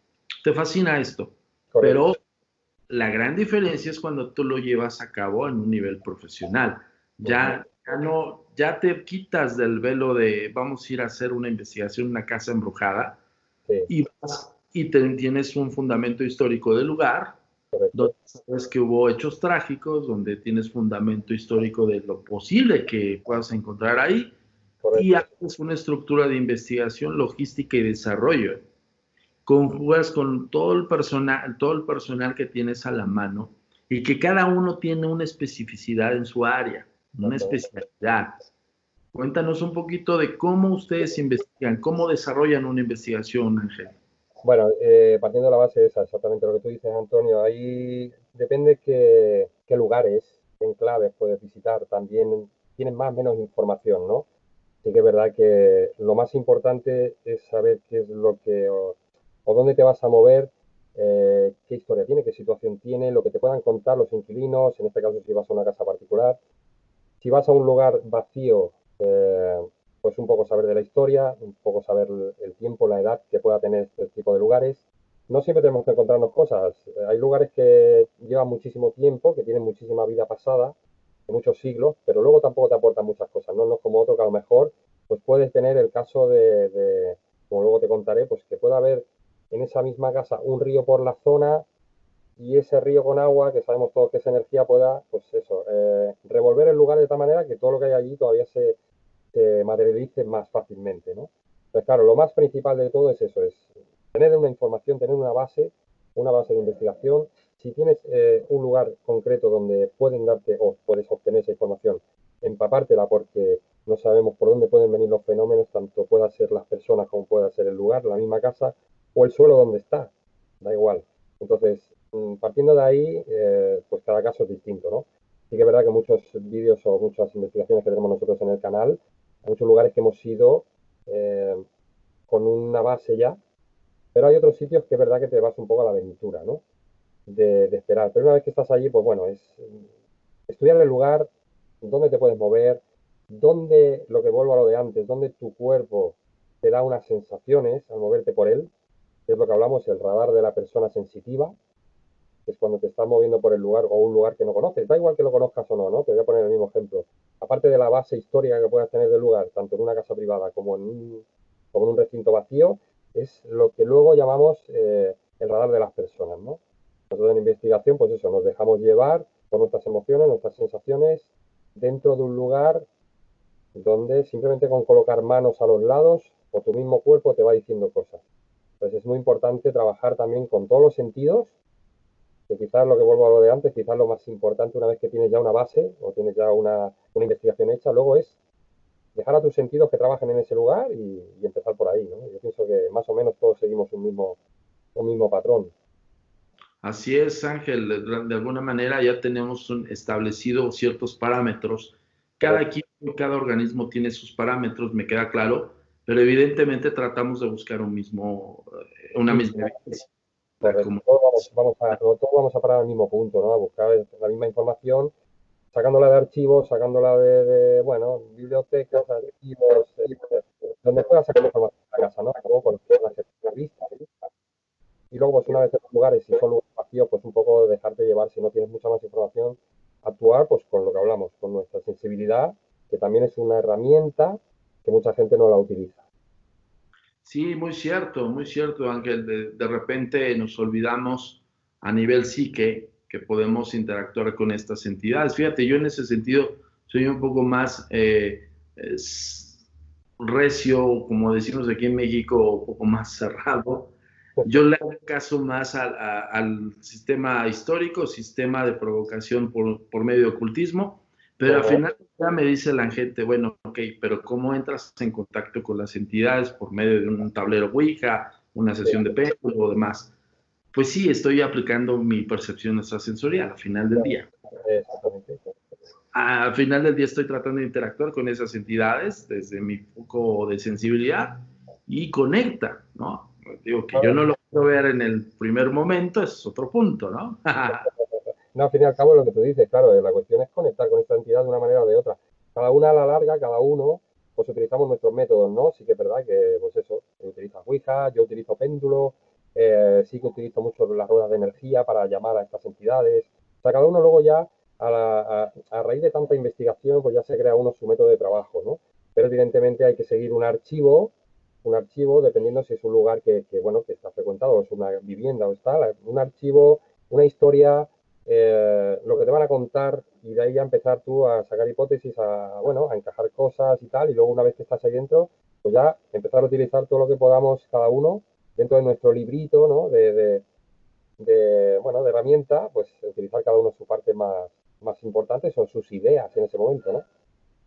te fascina esto. Pero la gran diferencia es cuando tú lo llevas a cabo en un nivel profesional. Ya, ya no, ya te quitas del velo de vamos a ir a hacer una investigación una casa embrujada y y tienes un fundamento histórico del lugar, donde sabes que hubo hechos trágicos, donde tienes fundamento histórico de lo posible que puedas encontrar ahí y haces una estructura de investigación, logística y desarrollo. Conjugas con todo el personal, todo el personal que tienes a la mano y que cada uno tiene una especificidad en su área, una especialidad. Cuéntanos un poquito de cómo ustedes investigan, cómo desarrollan una investigación, Ángel. Bueno, eh, partiendo de la base de esa, exactamente lo que tú dices, Antonio, ahí depende qué, qué lugares, en claves puedes visitar, también tienen más o menos información, ¿no? sí que es verdad que lo más importante es saber qué es lo que o, dónde te vas a mover, eh, qué historia tiene, qué situación tiene, lo que te puedan contar los inquilinos, en este caso si vas a una casa particular. Si vas a un lugar vacío, eh, pues un poco saber de la historia, un poco saber el tiempo, la edad que pueda tener este tipo de lugares. No siempre tenemos que encontrarnos cosas. Hay lugares que llevan muchísimo tiempo, que tienen muchísima vida pasada, muchos siglos, pero luego tampoco te aportan muchas cosas, ¿no? No es como otro que a lo mejor pues puedes tener el caso de, como luego te contaré, pues que pueda haber en esa misma casa un río por la zona y ese río con agua, que sabemos todos que esa energía pueda, pues eso, eh, revolver el lugar de tal manera que todo lo que hay allí todavía se, materialice más fácilmente, ¿no? Pues claro, lo más principal de todo es eso, es tener una información, tener una base, una base de investigación si tienes eh, un lugar concreto donde pueden darte o puedes obtener esa información, empapártela porque no sabemos por dónde pueden venir los fenómenos, tanto pueda ser las personas como pueda ser el lugar, la misma casa o el suelo donde está, da igual. Entonces, mm, partiendo de ahí, eh, pues cada caso es distinto, ¿no? Sí que es verdad que muchos vídeos o muchas investigaciones que tenemos nosotros en el canal, hay muchos lugares que hemos ido eh, con una base ya, pero hay otros sitios que es verdad que te vas un poco a la aventura, ¿no? de, esperar. Pero una vez que estás allí, pues bueno, es estudiar el lugar, dónde te puedes mover, dónde, lo que vuelvo a lo de antes, dónde tu cuerpo te da unas sensaciones al moverte por él. Es lo que hablamos, el radar de la persona sensitiva, que es cuando te estás moviendo por el lugar o un lugar que no conoces. Da igual que lo conozcas o no, ¿no? Te voy a poner el mismo ejemplo. Aparte de la base histórica que puedas tener del lugar, tanto en una casa privada como en un, como un recinto vacío, es lo que luego llamamos eh, el radar de las personas, ¿no? Nosotros en investigación, pues eso, nos dejamos llevar por nuestras emociones, nuestras sensaciones, dentro de un lugar donde simplemente con colocar manos a los lados o tu mismo cuerpo te va diciendo cosas. Entonces es muy importante trabajar también con todos los sentidos que quizás lo que vuelvo a lo de antes, quizás lo más importante una vez que tienes ya una base o tienes ya una, investigación hecha, luego es dejar a tus sentidos que trabajen en ese lugar y, empezar por ahí. ¿no? Yo pienso que más o menos todos seguimos un mismo, un mismo patrón. Así es, Ángel. De alguna manera ya tenemos establecido ciertos parámetros. Cada equipo, cada organismo tiene sus parámetros, me queda claro, pero evidentemente tratamos de buscar un mismo, una misma evidencia todos, vamos, a, vamos a parar al mismo punto, ¿no? A buscar la misma información, sacándola de archivos, sacándola de, bueno, bibliotecas, archivos, donde pueda sacar información a casa, ¿no? Luego con una lista, Y luego, pues una vez en los lugares, si son lugares vacíos, pues un poco dejarte llevar, si no tienes mucha más información, actuar pues con lo que hablamos, con nuestra sensibilidad, que también es una herramienta que mucha gente no la utiliza. Sí, muy cierto, muy cierto, Ángel. De, repente nos olvidamos a nivel psique que podemos interactuar con estas entidades. Fíjate, yo en ese sentido soy un poco más eh, recio, como decimos aquí en México, un poco más cerrado. Yo le hago caso más al, sistema histórico, sistema de provocación por, por medio de ocultismo, pero al final ya me dice la gente, bueno, ok, pero ¿cómo entras en contacto con las entidades por medio de un tablero Ouija, una sesión de péndulo o demás? Pues sí, estoy aplicando mi percepción extrasensorial al final del día. Al final del día estoy tratando de interactuar con esas entidades desde mi foco de sensibilidad y conecta, ¿no? Digo que yo no lo puedo ver en el primer momento, es otro punto, ¿no? No, al fin y al cabo, lo que tú dices, claro, la cuestión es conectar con esta entidad de una manera o de otra. Cada una a la larga, cada uno, pues utilizamos nuestros métodos, ¿no? Sí que es verdad que, pues eso, utiliza Ouija, yo utilizo péndulo, eh, sí que utilizo mucho las ruedas de energía para llamar a estas entidades. O sea, cada uno luego ya, a, raíz de tanta investigación, pues ya se crea uno su método de trabajo, ¿no? Pero evidentemente hay que seguir un archivo, un archivo, dependiendo si es un lugar que, que bueno, que está frecuentado, o es una vivienda o está, un archivo, una historia, eh, lo que te van a contar y de ahí ya empezar tú a sacar hipótesis, a, bueno, a encajar cosas y tal, y luego una vez que estás ahí dentro, pues ya empezar a utilizar todo lo que podamos cada uno dentro de nuestro librito, ¿no? De, bueno, de herramienta, pues utilizar cada uno su parte más, más importante, son sus ideas en ese momento, ¿no?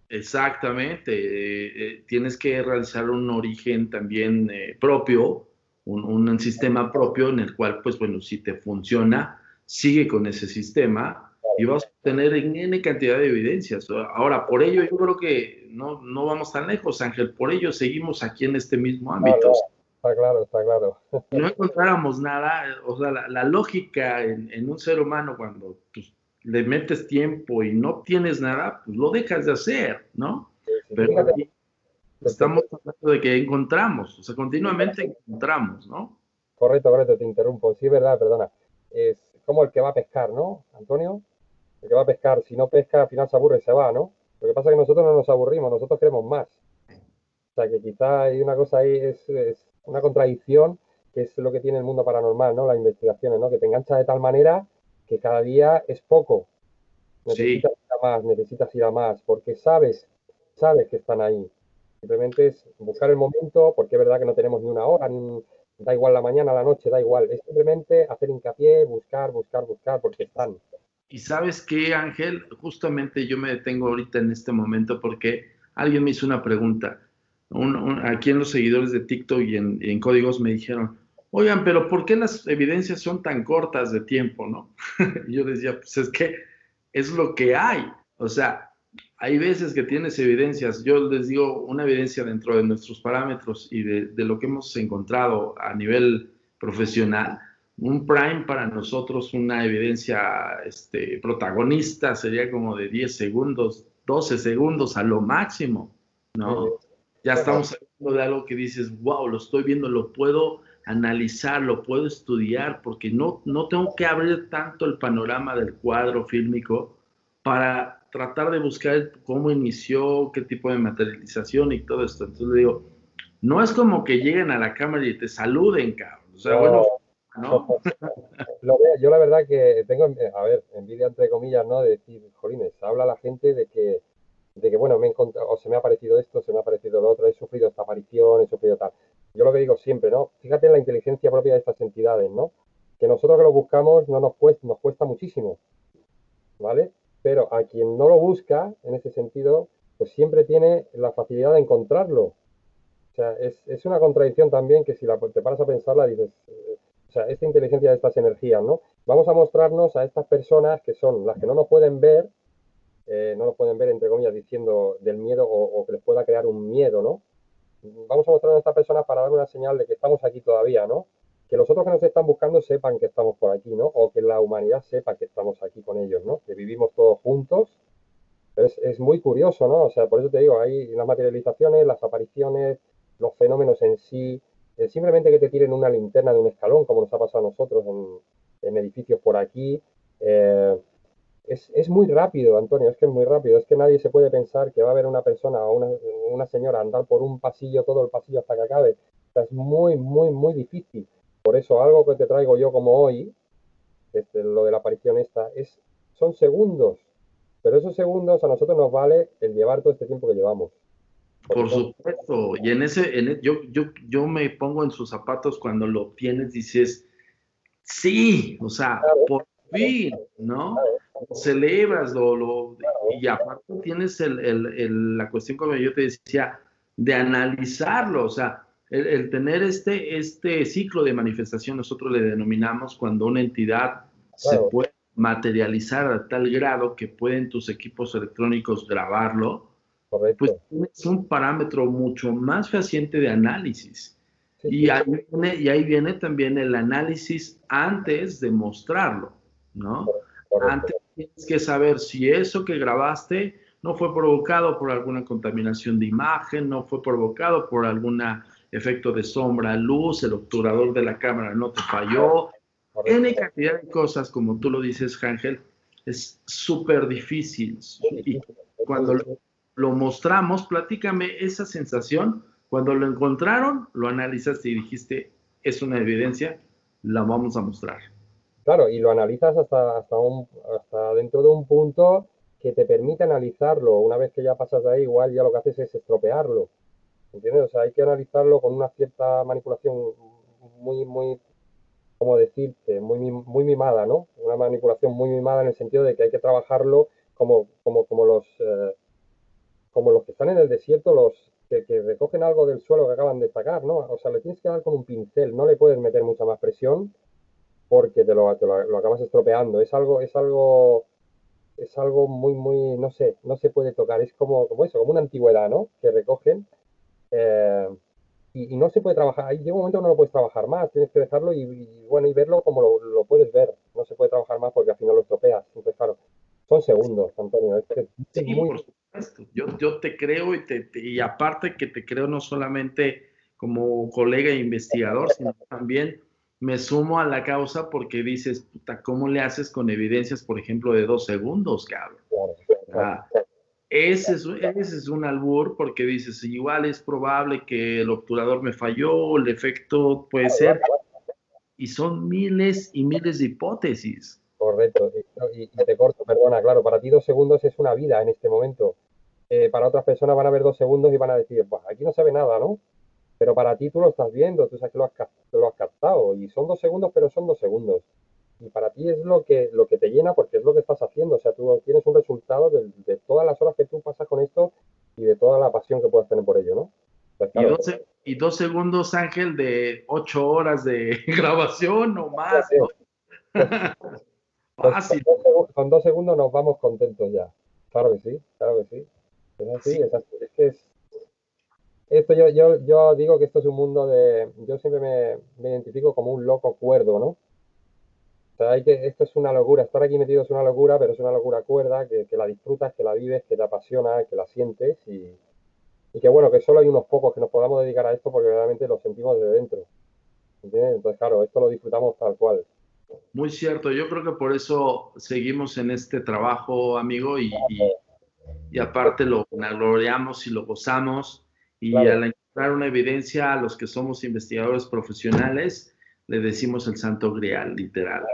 Exactamente, eh, eh, tienes que realizar un origen también propio, un, sistema propio en el cual, pues bueno, si te funciona, sigue con ese sistema y vas a tener N cantidad de evidencias. Ahora, por ello yo creo que no, no vamos tan lejos, Ángel, por ello seguimos aquí en este mismo ámbito. Está claro, está claro. Si no encontráramos nada, o sea, la, lógica en, un ser humano cuando pues, le metes tiempo y no tienes nada, pues lo dejas de hacer, ¿no? Pero estamos hablando de que encontramos, o sea, continuamente encontramos, ¿no? Correcto, correcto, te interrumpo. Sí, verdad, perdona. Es, como el que va a pescar, ¿no, Antonio? El que va a pescar, si no pesca, al final se aburre y se va, ¿no? Lo que pasa es que nosotros no nos aburrimos, nosotros queremos más. O sea, que quizá hay una cosa ahí, es, una contradicción, que es lo que tiene el mundo paranormal, ¿no? Las investigaciones, ¿no? Que te engancha de tal manera que cada día es poco. Necesitas ir a más, necesitas ir a más, porque sabes, sabes que están ahí. Simplemente es buscar el momento, porque es verdad que no tenemos ni una hora, ni un, Da igual la mañana, la noche, da igual. Es simplemente hacer hincapié, buscar, buscar, buscar, porque están. Y sabes qué, Ángel, justamente yo me detengo ahorita en este momento porque alguien me hizo una pregunta. aquí en los seguidores de TikTok y en, códigos me dijeron, oigan, pero ¿por qué las evidencias son tan cortas de tiempo, no? y yo decía, pues es que es lo que hay. O sea, hay veces que tienes evidencias, yo les digo una evidencia dentro de nuestros parámetros y de, lo que hemos encontrado a nivel profesional. Un prime para nosotros, una evidencia este, protagonista sería como de 10 segundos, 12 segundos a lo máximo, ¿no? Ya estamos hablando de algo que dices, wow, lo estoy viendo, lo puedo analizarlo, puedo estudiar, porque no, no tengo que abrir tanto el panorama del cuadro fílmico para tratar de buscar cómo inició, qué tipo de materialización y todo esto. Entonces le digo, no es como que lleguen a la cámara y te saluden, cabrón. O sea, bueno, ¿no? yo la verdad que tengo, a ver, envidia entre comillas, ¿no? De decir, jolines, habla la gente de que, de que bueno, me he encontrado, o se me ha parecido esto, se me ha parecido lo otro, he sufrido esta aparición, he sufrido tal. Yo lo que digo siempre, ¿no? Fíjate en la inteligencia propia de estas entidades, ¿no? Que nosotros que lo buscamos no nos cuesta, nos cuesta muchísimo, ¿vale? Pero a quien no lo busca, en ese sentido, pues siempre tiene la facilidad de encontrarlo. O sea, es, es una contradicción también que si la, te paras a pensarla dices, eh, o sea, esta inteligencia de estas energías, ¿no? Vamos a mostrarnos a estas personas que son las que no nos pueden ver, eh, no nos pueden ver, entre comillas, diciendo del miedo o, que les pueda crear un miedo, ¿no? Vamos a mostrarnos a estas personas para dar una señal de que estamos aquí todavía, ¿no? Que los otros que nos están buscando sepan que estamos por aquí, ¿no? O que la humanidad sepa que estamos aquí con ellos, ¿no? Que vivimos todos juntos. es, es muy curioso, ¿no? O sea, por eso te digo, hay las materializaciones, las apariciones, los fenómenos en sí, simplemente que te tiren una linterna de un escalón, como nos ha pasado a nosotros en, edificios por aquí. Eh, es, muy rápido, Antonio, es que es muy rápido. Es que nadie se puede pensar que va a haber una persona o una, señora andar por un pasillo, todo el pasillo hasta que acabe. es muy, muy, muy difícil. Por eso algo que te traigo yo como hoy, este, lo de la aparición esta, es, son segundos. Pero esos segundos a nosotros nos vale el llevar todo este tiempo que llevamos. Por supuesto, y en ese, en e, yo, yo, yo me pongo en sus zapatos cuando lo tienes, dices, sí, o sea, por fin, ¿no? Celebras lo, lo, y aparte tienes el, el, la cuestión como yo te decía, de analizarlo, o sea, el, tener este, este ciclo de manifestación, nosotros le denominamos cuando una entidad se puede materializar a tal grado que pueden tus equipos electrónicos grabarlo, pues es un parámetro mucho más fehaciente de análisis. y, ahí viene, y ahí viene también el análisis antes de mostrarlo, ¿no? Antes tienes que saber si eso que grabaste no fue provocado por alguna contaminación de imagen, no fue provocado por algún efecto de sombra, luz, el obturador de la cámara no te falló. N cantidad de cosas, como tú lo dices, Ángel, es súper difícil. Y cuando lo mostramos, platícame esa sensación. Cuando lo encontraron, lo analizaste y dijiste, es una evidencia, la vamos a mostrar. Claro, y lo analizas hasta, hasta, un, hasta dentro de un punto que te permite analizarlo. Una vez que ya pasas de ahí, igual ya lo que haces es estropearlo. ¿Entiendes? O sea, hay que analizarlo con una cierta manipulación muy, muy, como decirte, muy, muy mimada, ¿no? Una manipulación muy mimada en el sentido de que hay que trabajarlo como, como, como los... Eh, como los que están en el desierto, los que, recogen algo del suelo que acaban de sacar, ¿no? O sea, le tienes que dar con un pincel, no le puedes meter mucha más presión porque te lo, lo, acabas estropeando. Es algo, es algo, es algo muy, muy, no sé, no se puede tocar. Es como, como eso, como una antigüedad, ¿no? Que recogen. Eh, y, no se puede trabajar. Llega un momento que no lo puedes trabajar más, tienes que dejarlo y, bueno, y verlo como lo, lo, puedes ver. No se puede trabajar más porque al final lo estropeas. Entonces, claro, son segundos, Antonio. Es sí, muy... por supuesto. Yo, yo te creo y, te, y aparte que te creo no solamente como colega e investigador, sino también me sumo a la causa porque dices, puta, ¿cómo le haces con evidencias, por ejemplo, de dos segundos, cabrón? Ese, es, ese es un albur porque dices, igual es probable que el obturador me falló, el efecto puede ser, y son miles y miles de hipótesis. Correcto, y, te corto, perdona, claro, para ti dos segundos es una vida en este momento. Eh, para otras personas van a ver dos segundos y van a decir, pues aquí no se ve nada, ¿no? Pero para ti tú lo estás viendo, tú sabes que lo has, lo has captado y son dos segundos, pero son dos segundos. Y para ti es lo que, lo que te llena porque es lo que estás haciendo. O sea, tú tienes un resultado de, todas las horas que tú pasas con esto y de toda la pasión que puedas tener por ello, ¿no? Pues y, dos, segundos, Ángel, de ocho horas de grabación o más, ¿no? Con, dos segundos nos vamos contentos ya. Claro que sí, claro que sí. Es así, es Es que es, esto yo, yo, yo digo que esto es un mundo de. Yo siempre me, identifico como un loco cuerdo, ¿no? O sea, hay que, esto es una locura. Estar aquí metido es una locura, pero es una locura cuerda, que, la disfrutas, que la vives, que te apasiona, que la sientes y, y que bueno, que solo hay unos pocos que nos podamos dedicar a esto porque realmente lo sentimos desde dentro. Entonces, claro, esto lo disfrutamos tal cual. Muy cierto, yo creo que por eso seguimos en este trabajo, amigo, y, y, aparte lo gloriamos y lo gozamos. Y al encontrar una evidencia a los que somos investigadores profesionales, le decimos el santo grial, literal.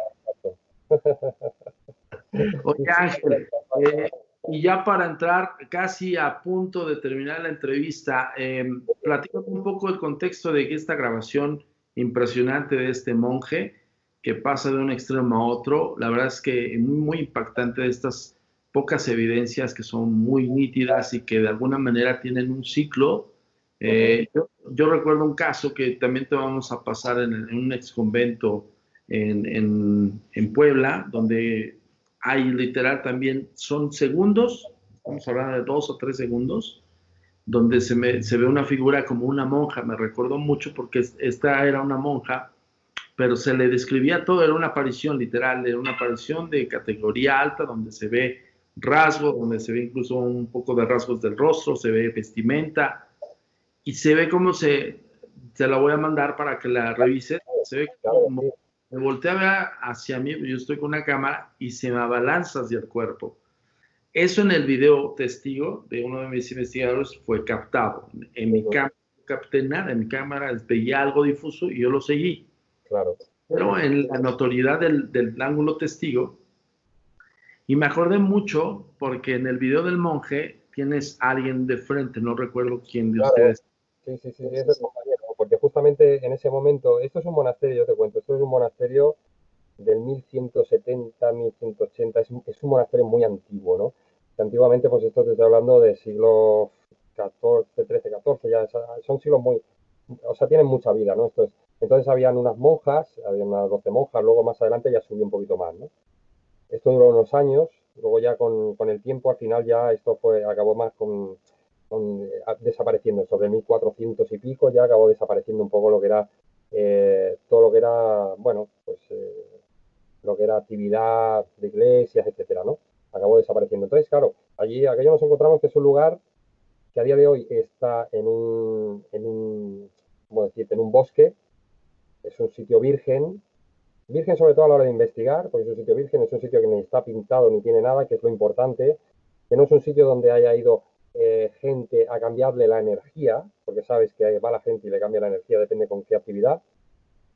Oye, Ángel, eh, y ya para entrar casi a punto de terminar la entrevista, eh, un poco el contexto de esta grabación impresionante de este monje que pasa de un extremo a otro. La verdad es que muy, muy impactante de estas pocas evidencias que son muy nítidas y que de alguna manera tienen un ciclo. Eh, yo, recuerdo un caso que también te vamos a pasar en, un ex convento en, en, en Puebla, donde hay literal también, son segundos, estamos hablando de dos o tres segundos, donde se, me, se ve una figura como una monja, me recordó mucho porque esta era una monja, pero se le describía todo, era una aparición literal, era una aparición de categoría alta, donde se ve rasgos, donde se ve incluso un poco de rasgos del rostro, se ve vestimenta, y se ve cómo se, se la voy a mandar para que la revise, se ve como me volteé a ver hacia mí, yo estoy con una cámara y se me abalanza hacia el cuerpo. Eso en el video testigo de uno de mis investigadores fue captado. En mi cámara no capté nada, en mi cámara veía algo difuso y yo lo seguí. Claro. Pero en la notoriedad del, del ángulo testigo, y me acordé mucho porque en el video del monje tienes a alguien de frente, no recuerdo quién de ustedes. Sí, sí, sí, es el compañero porque justamente en ese momento, esto es un monasterio, yo te cuento, esto es un monasterio del 1170, 1180, es, es un monasterio muy antiguo, ¿no? antiguamente, pues esto te estoy hablando de siglo XIV, XIII, XIV, ya son siglos muy, o sea, tienen mucha vida, ¿no? entonces habían unas monjas, había unas 12 monjas, luego más adelante ya subió un poquito más, ¿no? Esto duró unos años, luego ya con, con el tiempo, al final ya esto fue, acabó más con, eh, desapareciendo. Sobre 1400 y pico ya acabó desapareciendo un poco lo que era eh, todo lo que era, bueno, pues eh, lo que era actividad de iglesias, etcétera, ¿no? Acabó desapareciendo. Entonces, claro, allí, aquello nos encontramos que es un lugar que a día de hoy está en un, en un, en un bosque, es un sitio virgen, virgen sobre todo a la hora de investigar, porque es un sitio virgen, es un sitio que ni está pintado ni tiene nada, que es lo importante, que no es un sitio donde haya ido eh, gente a cambiarle la energía, porque sabes que va la gente y le cambia la energía, depende con qué actividad.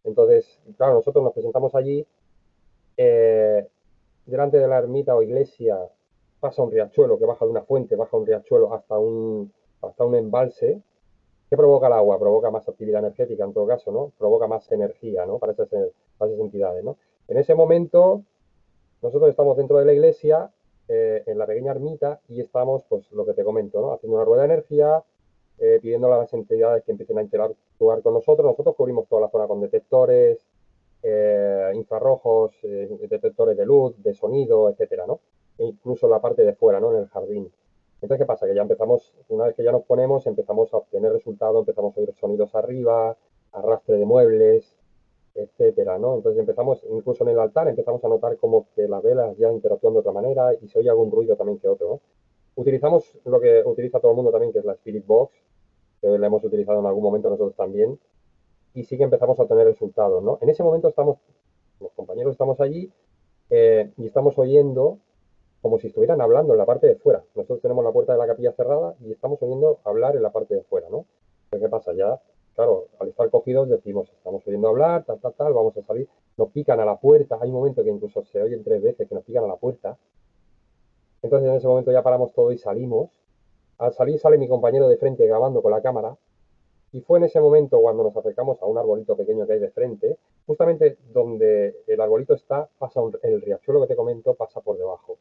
Entonces, claro, nosotros nos presentamos allí, eh, delante de la ermita o iglesia pasa un riachuelo que baja de una fuente, baja un riachuelo hasta un, hasta un embalse. ¿Qué provoca el agua? Provoca más actividad energética en todo caso, ¿no? Provoca más energía, ¿no? Para esas, para esas entidades, ¿no? En ese momento, nosotros estamos dentro de la iglesia eh, en la pequeña ermita y estamos, pues lo que te comento, ¿no? haciendo una rueda de energía, eh, pidiendo a las entidades que empiecen a interactuar con nosotros. Nosotros cubrimos toda la zona con detectores, eh, infrarrojos, detectores de luz, de sonido, etcétera, ¿no? E incluso la parte de fuera, ¿no? En el jardín. Entonces, ¿qué pasa? Que ya empezamos, una vez que ya nos ponemos, empezamos a obtener resultados, empezamos a oír sonidos arriba, arrastre de muebles, etcétera, ¿no? Entonces empezamos, incluso en el altar, empezamos a notar como que las velas ya interactúan de otra manera y se oye algún ruido también que otro. Utilizamos lo que utiliza todo el mundo también, que es la Spirit Box, que la hemos utilizado en algún momento nosotros también, y sí que empezamos a tener resultados, ¿no? En ese momento estamos, los compañeros estamos allí eh, y estamos oyendo como si estuvieran hablando en la parte de fuera. Nosotros tenemos la puerta de la capilla cerrada y estamos oyendo hablar en la parte de fuera, ¿no? ¿Qué pasa? Ya claro, al estar cogidos decimos, estamos oyendo hablar, tal, tal, tal, vamos a salir, nos pican a la puerta, hay un momento que incluso se oyen tres veces que nos pican a la puerta. Entonces en ese momento ya paramos todo y salimos. Al salir sale mi compañero de frente grabando con la cámara. Y fue en ese momento cuando nos acercamos a un arbolito pequeño que hay de frente, justamente donde el arbolito está, pasa el riachuelo que te comento, pasa por debajo.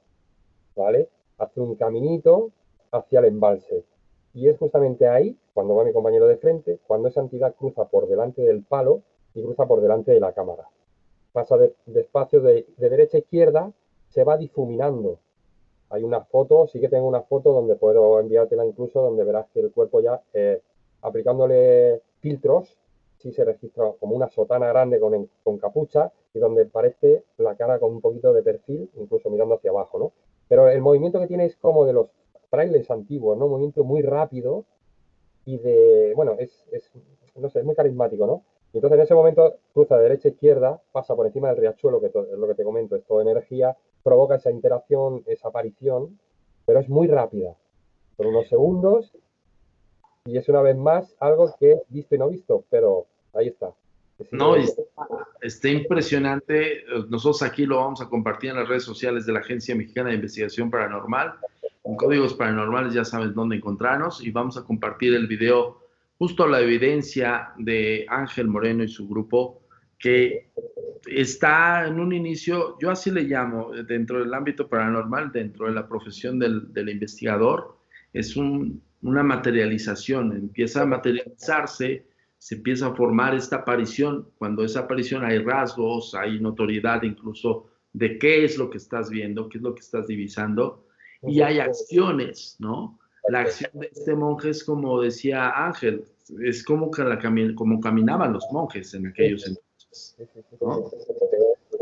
¿Vale? Hace un caminito hacia el embalse. Y es justamente ahí, cuando va mi compañero de frente, cuando esa entidad cruza por delante del palo y cruza por delante de la cámara. Pasa despacio de, derecha a izquierda, se va difuminando. Hay una foto, sí que tengo una foto donde puedo enviártela incluso, donde verás que el cuerpo ya, eh, aplicándole filtros, sí se registra como una sotana grande con, con capucha y donde parece la cara con un poquito de perfil, incluso mirando hacia abajo, ¿no? Pero el movimiento que tiene es como de los frailes antiguos, ¿no? Un movimiento muy rápido y de, bueno, es, es, no sé, es muy carismático, ¿no? Y entonces en ese momento cruza de derecha a izquierda, pasa por encima del riachuelo, que es lo que te comento, es toda energía, provoca esa interacción, esa aparición, pero es muy rápida, por unos segundos, y es una vez más algo que visto y no visto, pero ahí está. No, está, impresionante. Nosotros aquí lo vamos a compartir en las redes sociales de la Agencia Mexicana de Investigación Paranormal. En Códigos Paranormales ya sabes dónde encontrarnos y vamos a compartir el video, justo la evidencia de Ángel Moreno y su grupo, que está en un inicio, yo así le llamo, dentro del ámbito paranormal, dentro de la profesión del, investigador, es un, una materialización, empieza a materializarse se empieza a formar esta aparición. Cuando esa aparición hay rasgos, hay notoriedad incluso de qué es lo que estás viendo, qué es lo que estás divisando, y hay acciones, ¿no? La acción de este monje es como decía Ángel, es como, que la como caminaban los monjes en aquellos entonces.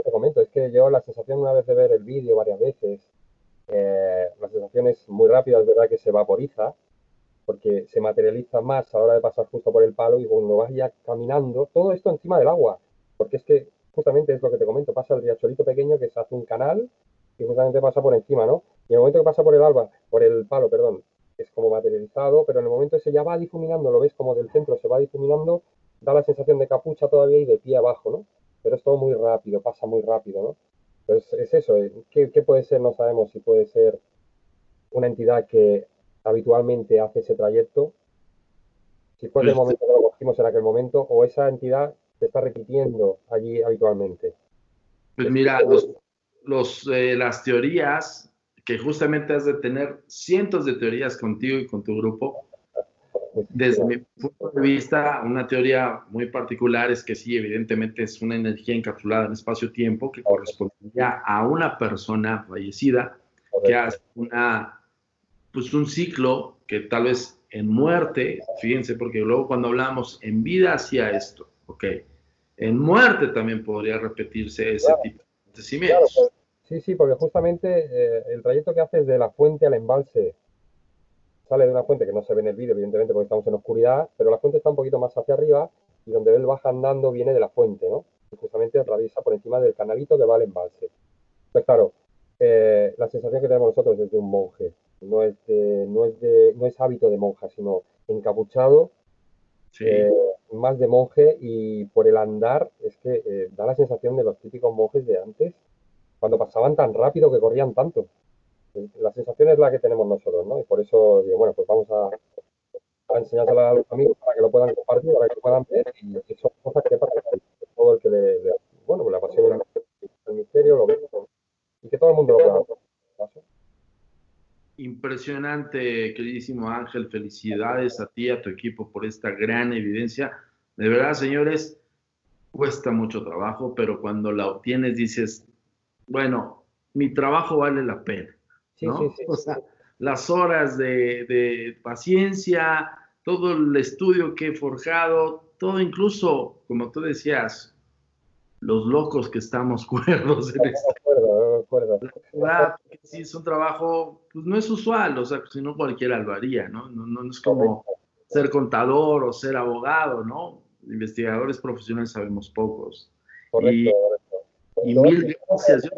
Te comento, es que yo la sensación una vez de ver el vídeo varias veces, eh, la sensación es muy rápida, es verdad que se vaporiza, porque se materializa más a la hora de pasar justo por el palo y cuando vas ya caminando, todo esto encima del agua, porque es que justamente es lo que te comento, pasa el riachuelito pequeño que se hace un canal y justamente pasa por encima, ¿no? Y en el momento que pasa por el alba, por el palo, perdón, es como materializado, pero en el momento ese ya va difuminando, lo ves como del centro se va difuminando, da la sensación de capucha todavía y de pie abajo, ¿no? Pero es todo muy rápido, pasa muy rápido, ¿no? Entonces es eso, ¿eh? ¿qué, qué puede ser? No sabemos si puede ser una entidad que habitualmente hace ese trayecto, si fue el momento que lo cogimos en aquel momento, o esa entidad se está repitiendo allí habitualmente. Pues mira, los, eh, las teorías, que justamente has de tener cientos de teorías contigo y con tu grupo, desde mi punto de vista, una teoría muy particular es que sí, evidentemente es una energía encapsulada en espacio-tiempo que correspondería a una persona fallecida que hace una pues un ciclo que tal vez en muerte, fíjense, porque luego cuando hablamos en vida hacía esto, ok, en muerte también podría repetirse ese tipo de acontecimientos. Sí, sí, porque justamente eh, el trayecto que haces de la fuente al embalse sale de una fuente que no se ve en el vídeo, evidentemente, porque estamos en oscuridad, pero la fuente está un poquito más hacia arriba y donde él baja andando viene de la fuente, ¿no? Y justamente atraviesa por encima del canalito que va al embalse. Pues claro, eh, la sensación que tenemos nosotros desde un monje no es, no es, de, no es hábito de monja, sino encapuchado, eh, más de monje y por el andar es que eh, da la sensación de los típicos monjes de antes, cuando pasaban tan rápido que corrían tanto. La sensación es la que tenemos nosotros, ¿no? Y por eso digo, bueno, pues vamos a, a enseñársela a los amigos para que lo puedan compartir, para que lo puedan ver y son cosas que para todo el que le, bueno, pues la pasión el misterio lo ve y que todo el mundo lo pueda. Impresionante, queridísimo Ángel. Felicidades a ti, a tu equipo por esta gran evidencia. De verdad, señores, cuesta mucho trabajo, pero cuando la obtienes dices, bueno, mi trabajo vale la pena. ¿no? o sea, las horas de, de, paciencia, todo el estudio que he forjado, todo incluso, como tú decías, los locos que estamos cuerdos en esto. sí, es un trabajo, pues no es usual, o sea, si no cualquiera lo haría, ¿no? No, no, es como ser contador o ser abogado, ¿no? Investigadores profesionales sabemos pocos. Correcto, y, y mil gracias.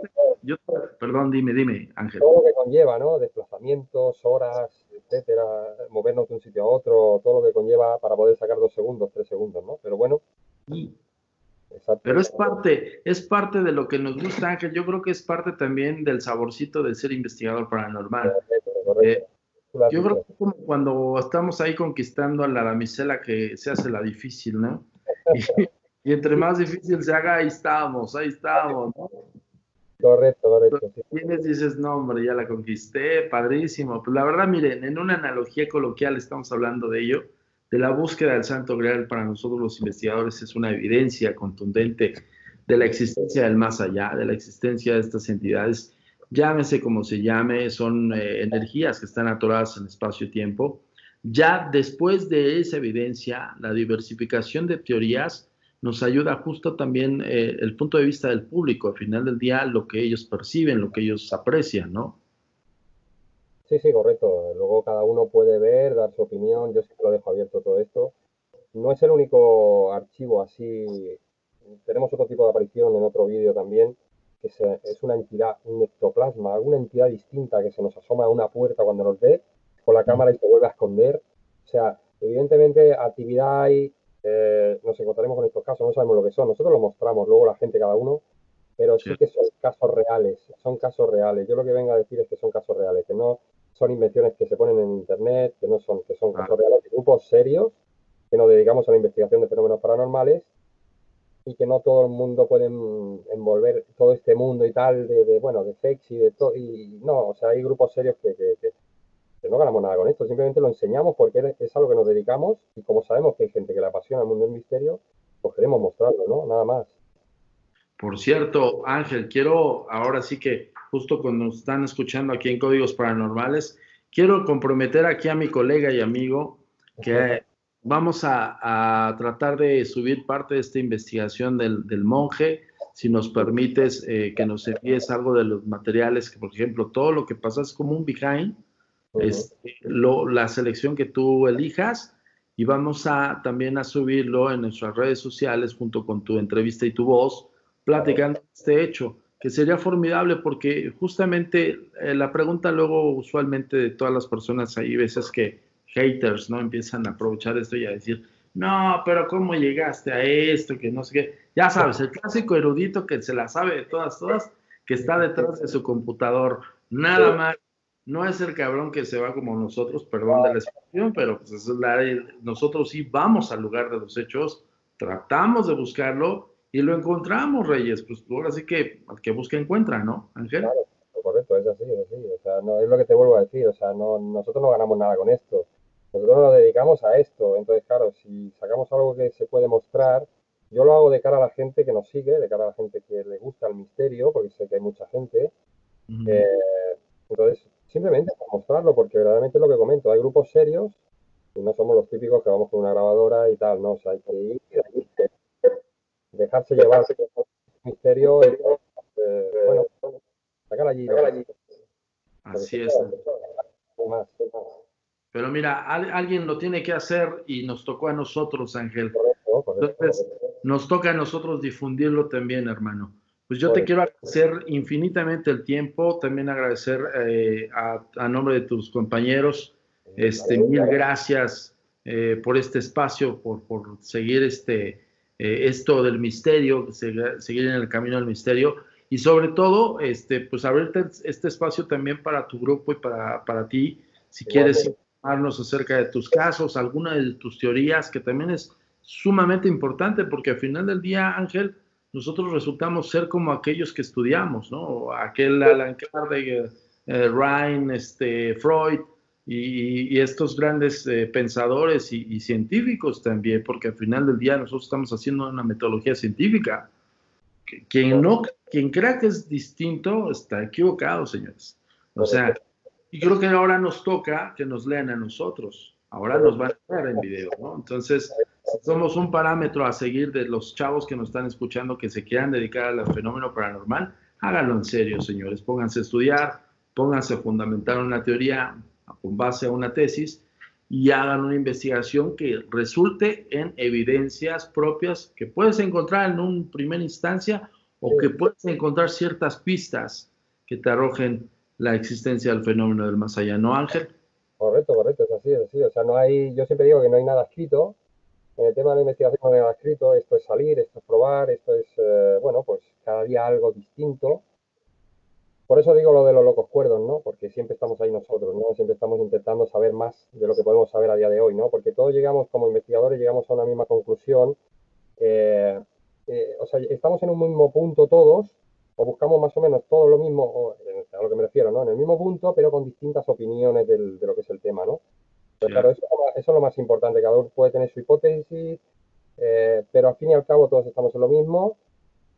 Yo, perdón, dime, dime, Ángel. Todo lo que conlleva, ¿no? Desplazamientos, horas, etcétera, movernos de un sitio a otro, todo lo que conlleva para poder sacar dos segundos, tres segundos, ¿no? Pero bueno. Y pero es parte, es parte de lo que nos gusta, Ángel. Yo creo que es parte también del saborcito de ser investigador paranormal. Eh, yo creo que como cuando estamos ahí conquistando a la damisela que se hace la difícil, ¿no? Y, entre más difícil se haga, ahí estamos, ahí estamos, ¿no? Correcto, correcto. Tienes, dices, no, hombre, ya la conquisté, padrísimo. Pues la verdad, miren, en una analogía coloquial estamos hablando de ello de la búsqueda del Santo Grial para nosotros los investigadores es una evidencia contundente de la existencia del más allá, de la existencia de estas entidades, llámese como se llame, son eh, energías que están atoradas en espacio y tiempo. Ya después de esa evidencia, la diversificación de teorías nos ayuda justo también eh, el punto de vista del público, al final del día, lo que ellos perciben, lo que ellos aprecian, ¿no? Sí, sí, correcto. Luego cada uno puede ver, dar su opinión. Yo que lo dejo abierto todo esto. No no es el único archivo así. Tenemos otro tipo de aparición en otro vídeo también, que es una entidad, un ectoplasma, alguna entidad distinta que se nos asoma a una puerta cuando nos ve con la cámara y se vuelve a esconder. O sea, evidentemente actividad hay, eh, nos encontraremos con estos casos, no sabemos lo que son, nosotros lo mostramos, luego la gente cada uno, pero sí, que son casos reales, son casos reales. Yo lo que vengo a decir es que son casos reales, que no son invenciones que se ponen en internet, que no son, que son casos reales de grupos serios que nos dedicamos a la investigación de fenómenos paranormales y que no todo el mundo puede envolver todo este mundo y tal de, bueno de sexy de todo y no o sea hay grupos serios que, no ganamos nada con esto simplemente lo enseñamos porque es algo que nos dedicamos y como sabemos que hay gente que le apasiona el mundo del misterio pues queremos mostrarlo no nada más. Por cierto Ángel quiero ahora sí que justo cuando nos están escuchando aquí en Códigos Paranormales quiero comprometer aquí a mi colega y amigo que vamos a, tratar de subir parte de esta investigación del, monje, si nos permites eh, que nos envíes algo de los materiales, que por ejemplo todo lo que pasa es como un behind, es la selección que tú elijas y vamos a también a subirlo en nuestras redes sociales junto con tu entrevista y tu voz, platicando este hecho, que sería formidable porque justamente eh, la pregunta luego usualmente de todas las personas hay veces que haters, ¿no? Empiezan a aprovechar esto y a decir, no, pero ¿cómo llegaste a esto? Que no sé qué. Ya sabes, el clásico erudito que se la sabe de todas, todas, que está detrás de su computador. Nada más. No es el cabrón que se va como nosotros, perdón de la expresión, pero pues es la, nosotros sí vamos al lugar de los hechos, tratamos de buscarlo y lo encontramos, Reyes. Pues ahora sí que al que busca encuentra, ¿no, Ángel? Claro, correcto, es así, es así. O sea, no, es lo que te vuelvo a decir, o sea, no, nosotros no ganamos nada con esto nosotros nos dedicamos a esto. Entonces, claro, si sacamos algo que se puede mostrar, yo lo hago de cara a la gente que nos sigue, de cara a la gente que le gusta el misterio, porque sé que hay mucha gente. Eh, entonces, simplemente para mostrarlo, porque verdaderamente es lo que comento. Hay grupos serios y no somos los típicos que vamos con una grabadora y tal, no, o sea, hay que ir, dejarse llevar el misterio, y, eh, bueno, sacar allí. allí. Así es. Más, pero mira, alguien lo tiene que hacer y nos tocó a nosotros, Ángel. Entonces, nos toca a nosotros difundirlo también, hermano. Pues yo te quiero agradecer infinitamente el tiempo, también agradecer eh, a, nombre de tus compañeros, este, mil gracias eh, por este espacio, por, por seguir este, eh, esto del misterio, seguir, en el camino del misterio y sobre todo, este, pues abrirte este espacio también para tu grupo y para, para ti, si quieres acerca de tus casos, alguna de tus teorías, que también es sumamente importante porque al final del día, Ángel, nosotros resultamos ser como aquellos que estudiamos, ¿no? Aquel Alan Kardec, eh, Ryan, este, Freud y, estos grandes eh, pensadores y, científicos también, porque al final del día nosotros estamos haciendo una metodología científica. Quien, no, quien crea que es distinto está equivocado, señores. O sea, y creo que ahora nos toca que nos lean a nosotros. Ahora nos van a ver en video, ¿no? Entonces, somos un parámetro a seguir de los chavos que nos están escuchando que se quieran dedicar al fenómeno paranormal. Háganlo en serio, señores. Pónganse a estudiar, pónganse a fundamentar una teoría con base a una tesis y hagan una investigación que resulte en evidencias propias que puedes encontrar en un primera instancia o que puedes encontrar ciertas pistas que te arrojen la existencia del fenómeno del más allá, ¿no, Ángel? Correcto, correcto, es así, es así. O sea, no hay, yo siempre digo que no hay nada escrito. En el tema de la investigación hay nada escrito. Esto es salir, esto es probar, esto es, eh, bueno, pues cada día algo distinto. Por eso digo lo de los locos cuerdos, ¿no? Porque siempre estamos ahí nosotros, ¿no? Siempre estamos intentando saber más de lo que podemos saber a día de hoy, ¿no? Porque todos llegamos, como investigadores, llegamos a una misma conclusión. Eh, o sea, estamos en un mismo punto todos, o buscamos más o menos todo lo mismo, a lo que me refiero, ¿no? En el mismo punto, pero con distintas opiniones de lo que es el tema, ¿no? Pero claro, eso, es lo más importante, cada uno puede tener su hipótesis, eh, pero al fin y al cabo todos estamos en lo mismo.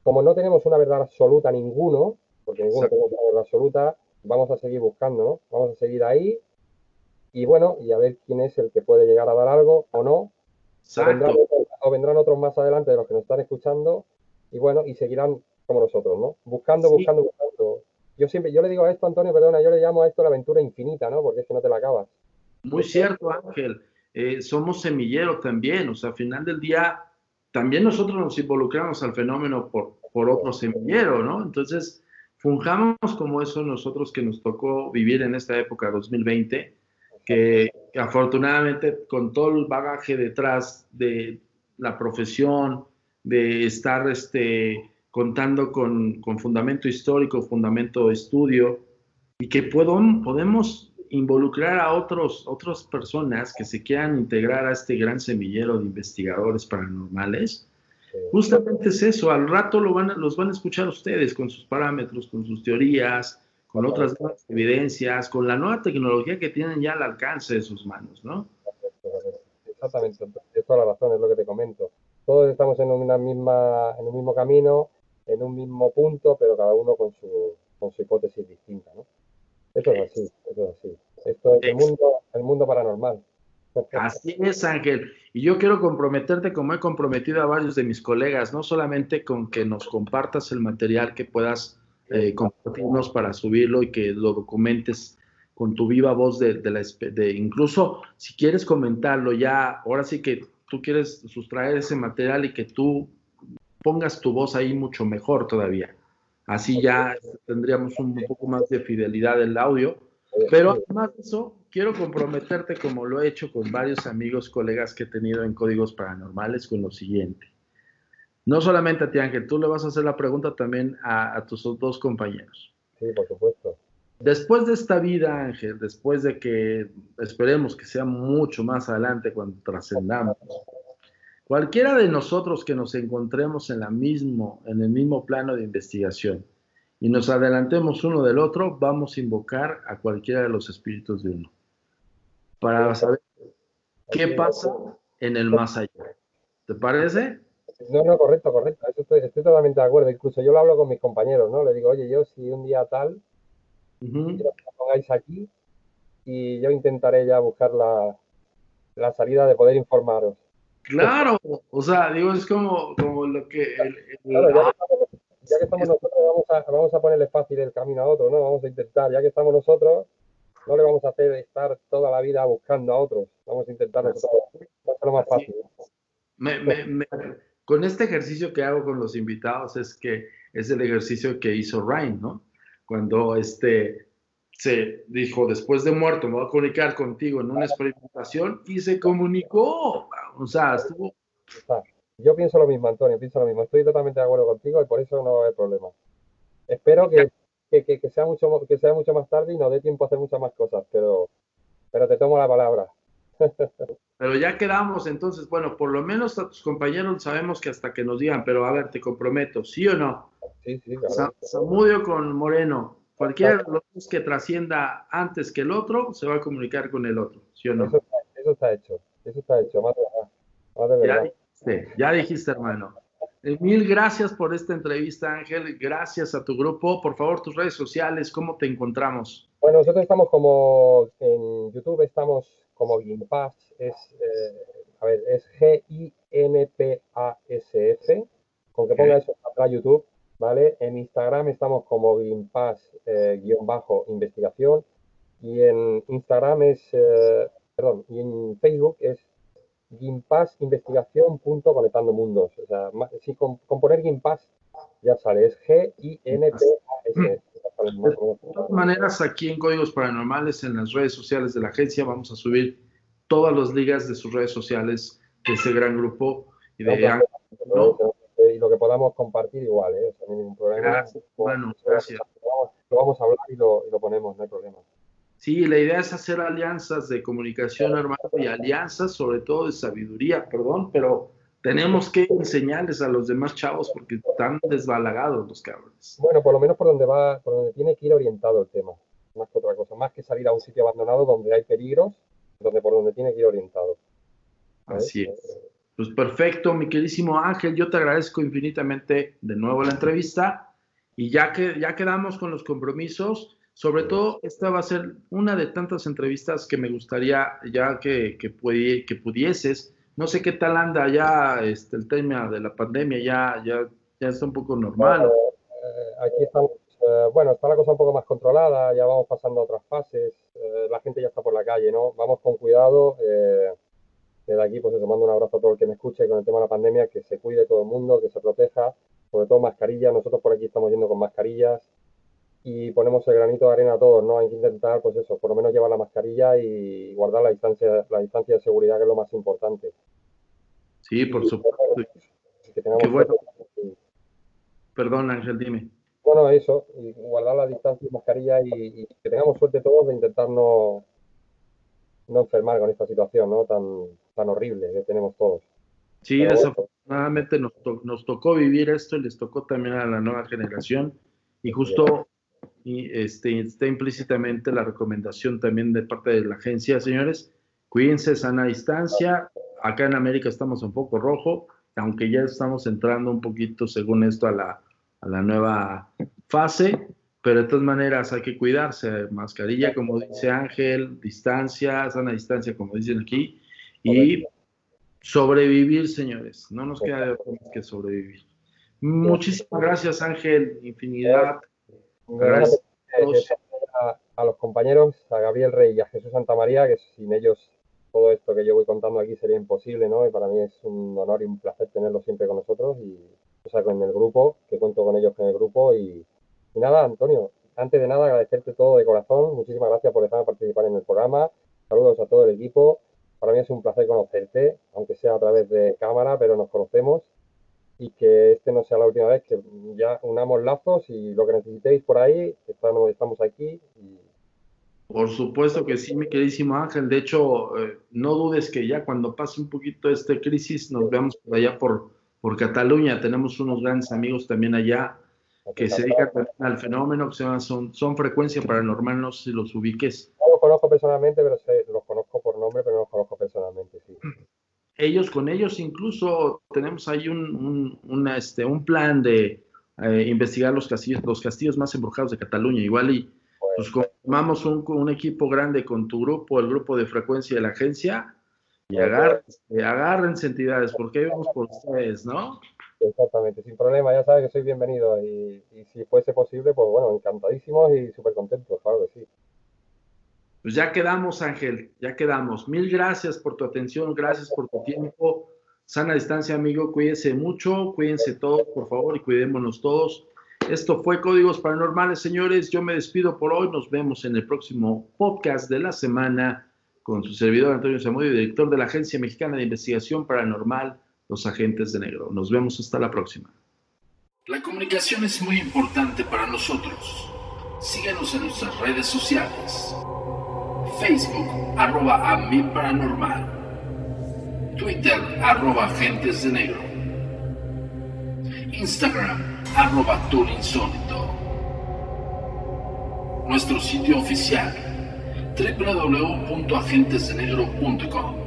Como no tenemos una verdad absoluta ninguno, porque ninguno tenemos una verdad absoluta, vamos a seguir buscando, ¿no? Vamos a seguir ahí y bueno, y a ver quién es el que puede llegar a dar algo o no. O vendrán, o vendrán, otros más adelante de los que nos están escuchando y bueno, y seguirán como nosotros, ¿no? Buscando, buscando, buscando. Yo siempre, yo le digo a esto, Antonio, perdona, yo le llamo a esto la aventura infinita, ¿no? Porque es que no te la acabas. Muy cierto, Ángel. eh, somos semillero también, o sea, al final del día, también nosotros nos involucramos al fenómeno por, por otro semillero, ¿no? Entonces, fungamos como eso nosotros que nos tocó vivir en esta época 2020, que, afortunadamente con todo el bagaje detrás de la profesión, de estar este, contando con, con fundamento histórico, fundamento de estudio, y que podemos involucrar a otros, otras personas que se quieran integrar a este gran semillero de investigadores paranormales, justamente es eso, al rato lo van, los van a escuchar ustedes con sus parámetros, con sus teorías, con otras nuevas evidencias, con la nueva tecnología que tienen ya al alcance de sus manos, ¿no? Exactamente, es toda la razón, es lo que te comento. Todos estamos en una misma, en un mismo camino, en un mismo punto, pero cada uno con su, con su hipótesis distinta, ¿no? Eso es así, eso es así. Esto es el mundo, el mundo paranormal. Así es, Ángel. Y yo quiero comprometerte, como he comprometido a varios de mis colegas, no solamente con que nos compartas el material que puedas eh, compartirnos para subirlo y que lo documentes con tu viva voz de, la de incluso si quieres comentarlo ya, ahora sí que tú quieres sustraer ese material y que tú pongas tu voz ahí mucho mejor todavía. Así ya tendríamos un poco más de fidelidad del audio. Pero además de eso, quiero comprometerte, como lo he hecho con varios amigos, colegas que he tenido en códigos paranormales, con lo siguiente. No solamente a ti, Ángel, tú le vas a hacer la pregunta también a, tus dos compañeros. Sí, por supuesto. Después de esta vida, Ángel, después de que esperemos que sea mucho más adelante cuando trascendamos, Cualquiera de nosotros que nos encontremos en, la mismo, en el mismo plano de investigación y nos adelantemos uno del otro, vamos a invocar a cualquiera de los espíritus de uno para saber qué pasa en el más allá. ¿Te parece? No, no, correcto, correcto. estoy, totalmente de acuerdo. Incluso yo lo hablo con mis compañeros, ¿no? Le digo, oye, yo si un día tal, quiero que lo pongáis aquí y yo intentaré ya buscar la, la salida de poder informaros. Claro, o sea, digo, es como, como lo que... ya, que estamos, nosotros, vamos a, vamos a ponerle fácil el camino a otro, ¿no? Vamos a intentar, ya que estamos nosotros, no le vamos a hacer estar toda la vida buscando a otros, vamos a intentar nosotros hacerlo más fácil. con este ejercicio que hago con los invitados es que es el ejercicio que hizo Ryan, ¿no? Cuando este, se dijo, después de muerto, me voy a comunicar contigo en una experimentación y se comunicó. O sea, estuvo... Yo pienso lo mismo, Antonio, pienso lo mismo. Estoy totalmente de acuerdo contigo y por eso no va a haber problema. Espero que, que, sea mucho, que sea mucho más tarde y no dé tiempo a hacer muchas más cosas, pero, pero te tomo la palabra. Pero ya quedamos, entonces, bueno, por lo menos a tus compañeros sabemos que hasta que nos digan, pero a ver, te comprometo, ¿sí o no? Sí, sí, claro. Samudio con Moreno, Cualquiera de los dos que trascienda antes que el otro se va a comunicar con el otro, ¿sí o no? Eso, está hecho, eso está hecho, más de, ya, dijiste, ya dijiste, hermano. Eh, mil gracias por esta entrevista, Ángel. Gracias a tu grupo. Por favor, tus redes sociales, ¿cómo te encontramos? Bueno, nosotros estamos como en YouTube, estamos como Gimpass, es, eh, a ver, es G-I-N-P-A-S-S. Con que ponga eso para YouTube, ¿vale? En Instagram estamos como Gimpass-investigación y en Instagram es, eh, perdón, y en Facebook es gimpass-investigación.conectando mundos. O sea, si con, poner Gimpass ya sale, es G-I-N-P-A-S. De todas maneras, aquí en Códigos Paranormales, en las redes sociales de la agencia, vamos a subir todas las ligas de sus redes sociales de ese gran grupo y de y lo que podamos compartir igual, ¿eh? ningún problema. Gracias, bueno, gracias. Lo vamos, a hablar y lo, ponemos, no hay problema. Sí, la idea es hacer alianzas de comunicación, hermano, y alianzas sobre todo de sabiduría, perdón, pero tenemos que enseñarles a los demás chavos porque están desbalagados los cabrones. Bueno, por lo menos por donde va, por donde tiene que ir orientado el tema, más que otra cosa, más que salir a un sitio abandonado donde hay peligros, donde por donde tiene que ir orientado. Así es. Pues perfecto, mi queridísimo Ángel, yo te agradezco infinitamente de nuevo la entrevista y ya que ya quedamos con los compromisos, sobre todo esta va a ser una de tantas entrevistas que me gustaría ya que, que, que pudieses. No sé qué tal anda ya este, el tema de la pandemia, ya, ya, ya está un poco normal. Eh, aquí estamos, eh, bueno, está la cosa un poco más controlada, ya vamos pasando a otras fases, eh, la gente ya está por la calle, ¿no? Vamos con cuidado desde aquí, pues eso, mando un abrazo a todo el que me escuche con el tema de la pandemia, que se cuide todo el mundo, que se proteja, sobre todo mascarillas. Nosotros por aquí estamos yendo con mascarillas y ponemos el granito de arena a todos, ¿no? Hay que intentar, pues eso, por lo menos llevar la mascarilla y guardar la distancia, la distancia de seguridad, que es lo más importante. Sí, por supuesto. Que tengamos Perdón, Ángel, dime. Bueno, eso, y guardar la distancia y mascarilla y, que tengamos suerte todos de intentar no, no enfermar con esta situación, ¿no? Tan, tan horrible que tenemos todos. Sí, desafortunadamente nos, nos tocó vivir esto y les tocó también a la nueva generación y justo y este, está implícitamente la recomendación también de parte de la agencia, señores, cuídense sana distancia, acá en América estamos un poco rojo, aunque ya estamos entrando un poquito según esto a la, a la nueva fase, pero de todas maneras hay que cuidarse, mascarilla como dice Ángel, distancia, sana distancia como dicen aquí, y sobrevivir, señores, no nos queda de otra más que sobrevivir. Muchísimas gracias Ángel, infinidad Gracias a, los compañeros, a Gabriel Rey y a Jesús Santamaría, que sin ellos todo esto que yo voy contando aquí sería imposible, ¿no? Y para mí es un honor y un placer tenerlos siempre con nosotros y, o sea, con el grupo, que cuento con ellos en el grupo. Y, nada, Antonio, antes de nada agradecerte todo de corazón. Muchísimas gracias por dejarme participar en el programa. Saludos a todo el equipo. Para mí es un placer conocerte, aunque sea a través de cámara, pero nos conocemos y que este no sea la última vez que ya unamos lazos y lo que necesitéis por ahí, estamos, estamos aquí. Por supuesto que sí, mi queridísimo Ángel. De hecho, eh, no dudes que ya cuando pase un poquito esta crisis nos veamos por allá por, por Cataluña. Tenemos unos grandes amigos también allá que se dedican al fenómeno, que se llama, son, son frecuencia paranormal, no sé si los ubiques. No los conozco personalmente, pero los conozco por nombre, pero no los conozco personalmente, sí ellos con ellos incluso tenemos ahí un, este, un plan de eh, investigar los castillos, los castillos más embrujados de Cataluña. Igual y pues formamos un, un, equipo grande con tu grupo, el grupo de frecuencia de la agencia, y agárrense, entidades, porque vamos por ustedes, ¿no? Exactamente, sin problema, ya sabes que soy bienvenido y, y si fuese posible, pues bueno, encantadísimos y súper contentos, claro que sí. Pues ya quedamos, Ángel, ya quedamos. Mil gracias por tu atención, gracias por tu tiempo. Sana distancia, amigo, cuídense mucho, cuídense todos, por favor, y cuidémonos todos. Esto fue Códigos Paranormales, señores. Yo me despido por hoy. Nos vemos en el próximo podcast de la semana con su servidor Antonio Zamudio, director de la Agencia Mexicana de Investigación Paranormal, Los Agentes de Negro. Nos vemos hasta la próxima. La comunicación es muy importante para nosotros. Síguenos en nuestras redes sociales. Facebook, arroba a mi paranormal. Twitter, arroba agentes de negro. Instagram, arroba insólito. Nuestro sitio oficial, www.agentesdenegro.com.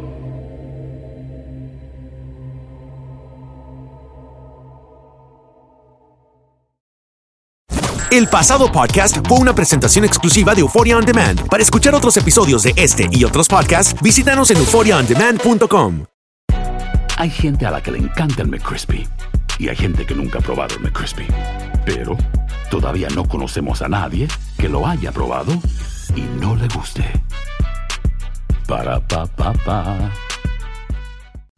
El pasado podcast fue una presentación exclusiva de Euphoria On Demand. Para escuchar otros episodios de este y otros podcasts, visítanos en euphoriaondemand.com. Hay gente a la que le encanta el McCrispy y hay gente que nunca ha probado el McCrispy. Pero todavía no conocemos a nadie que lo haya probado y no le guste. Para pa pa pa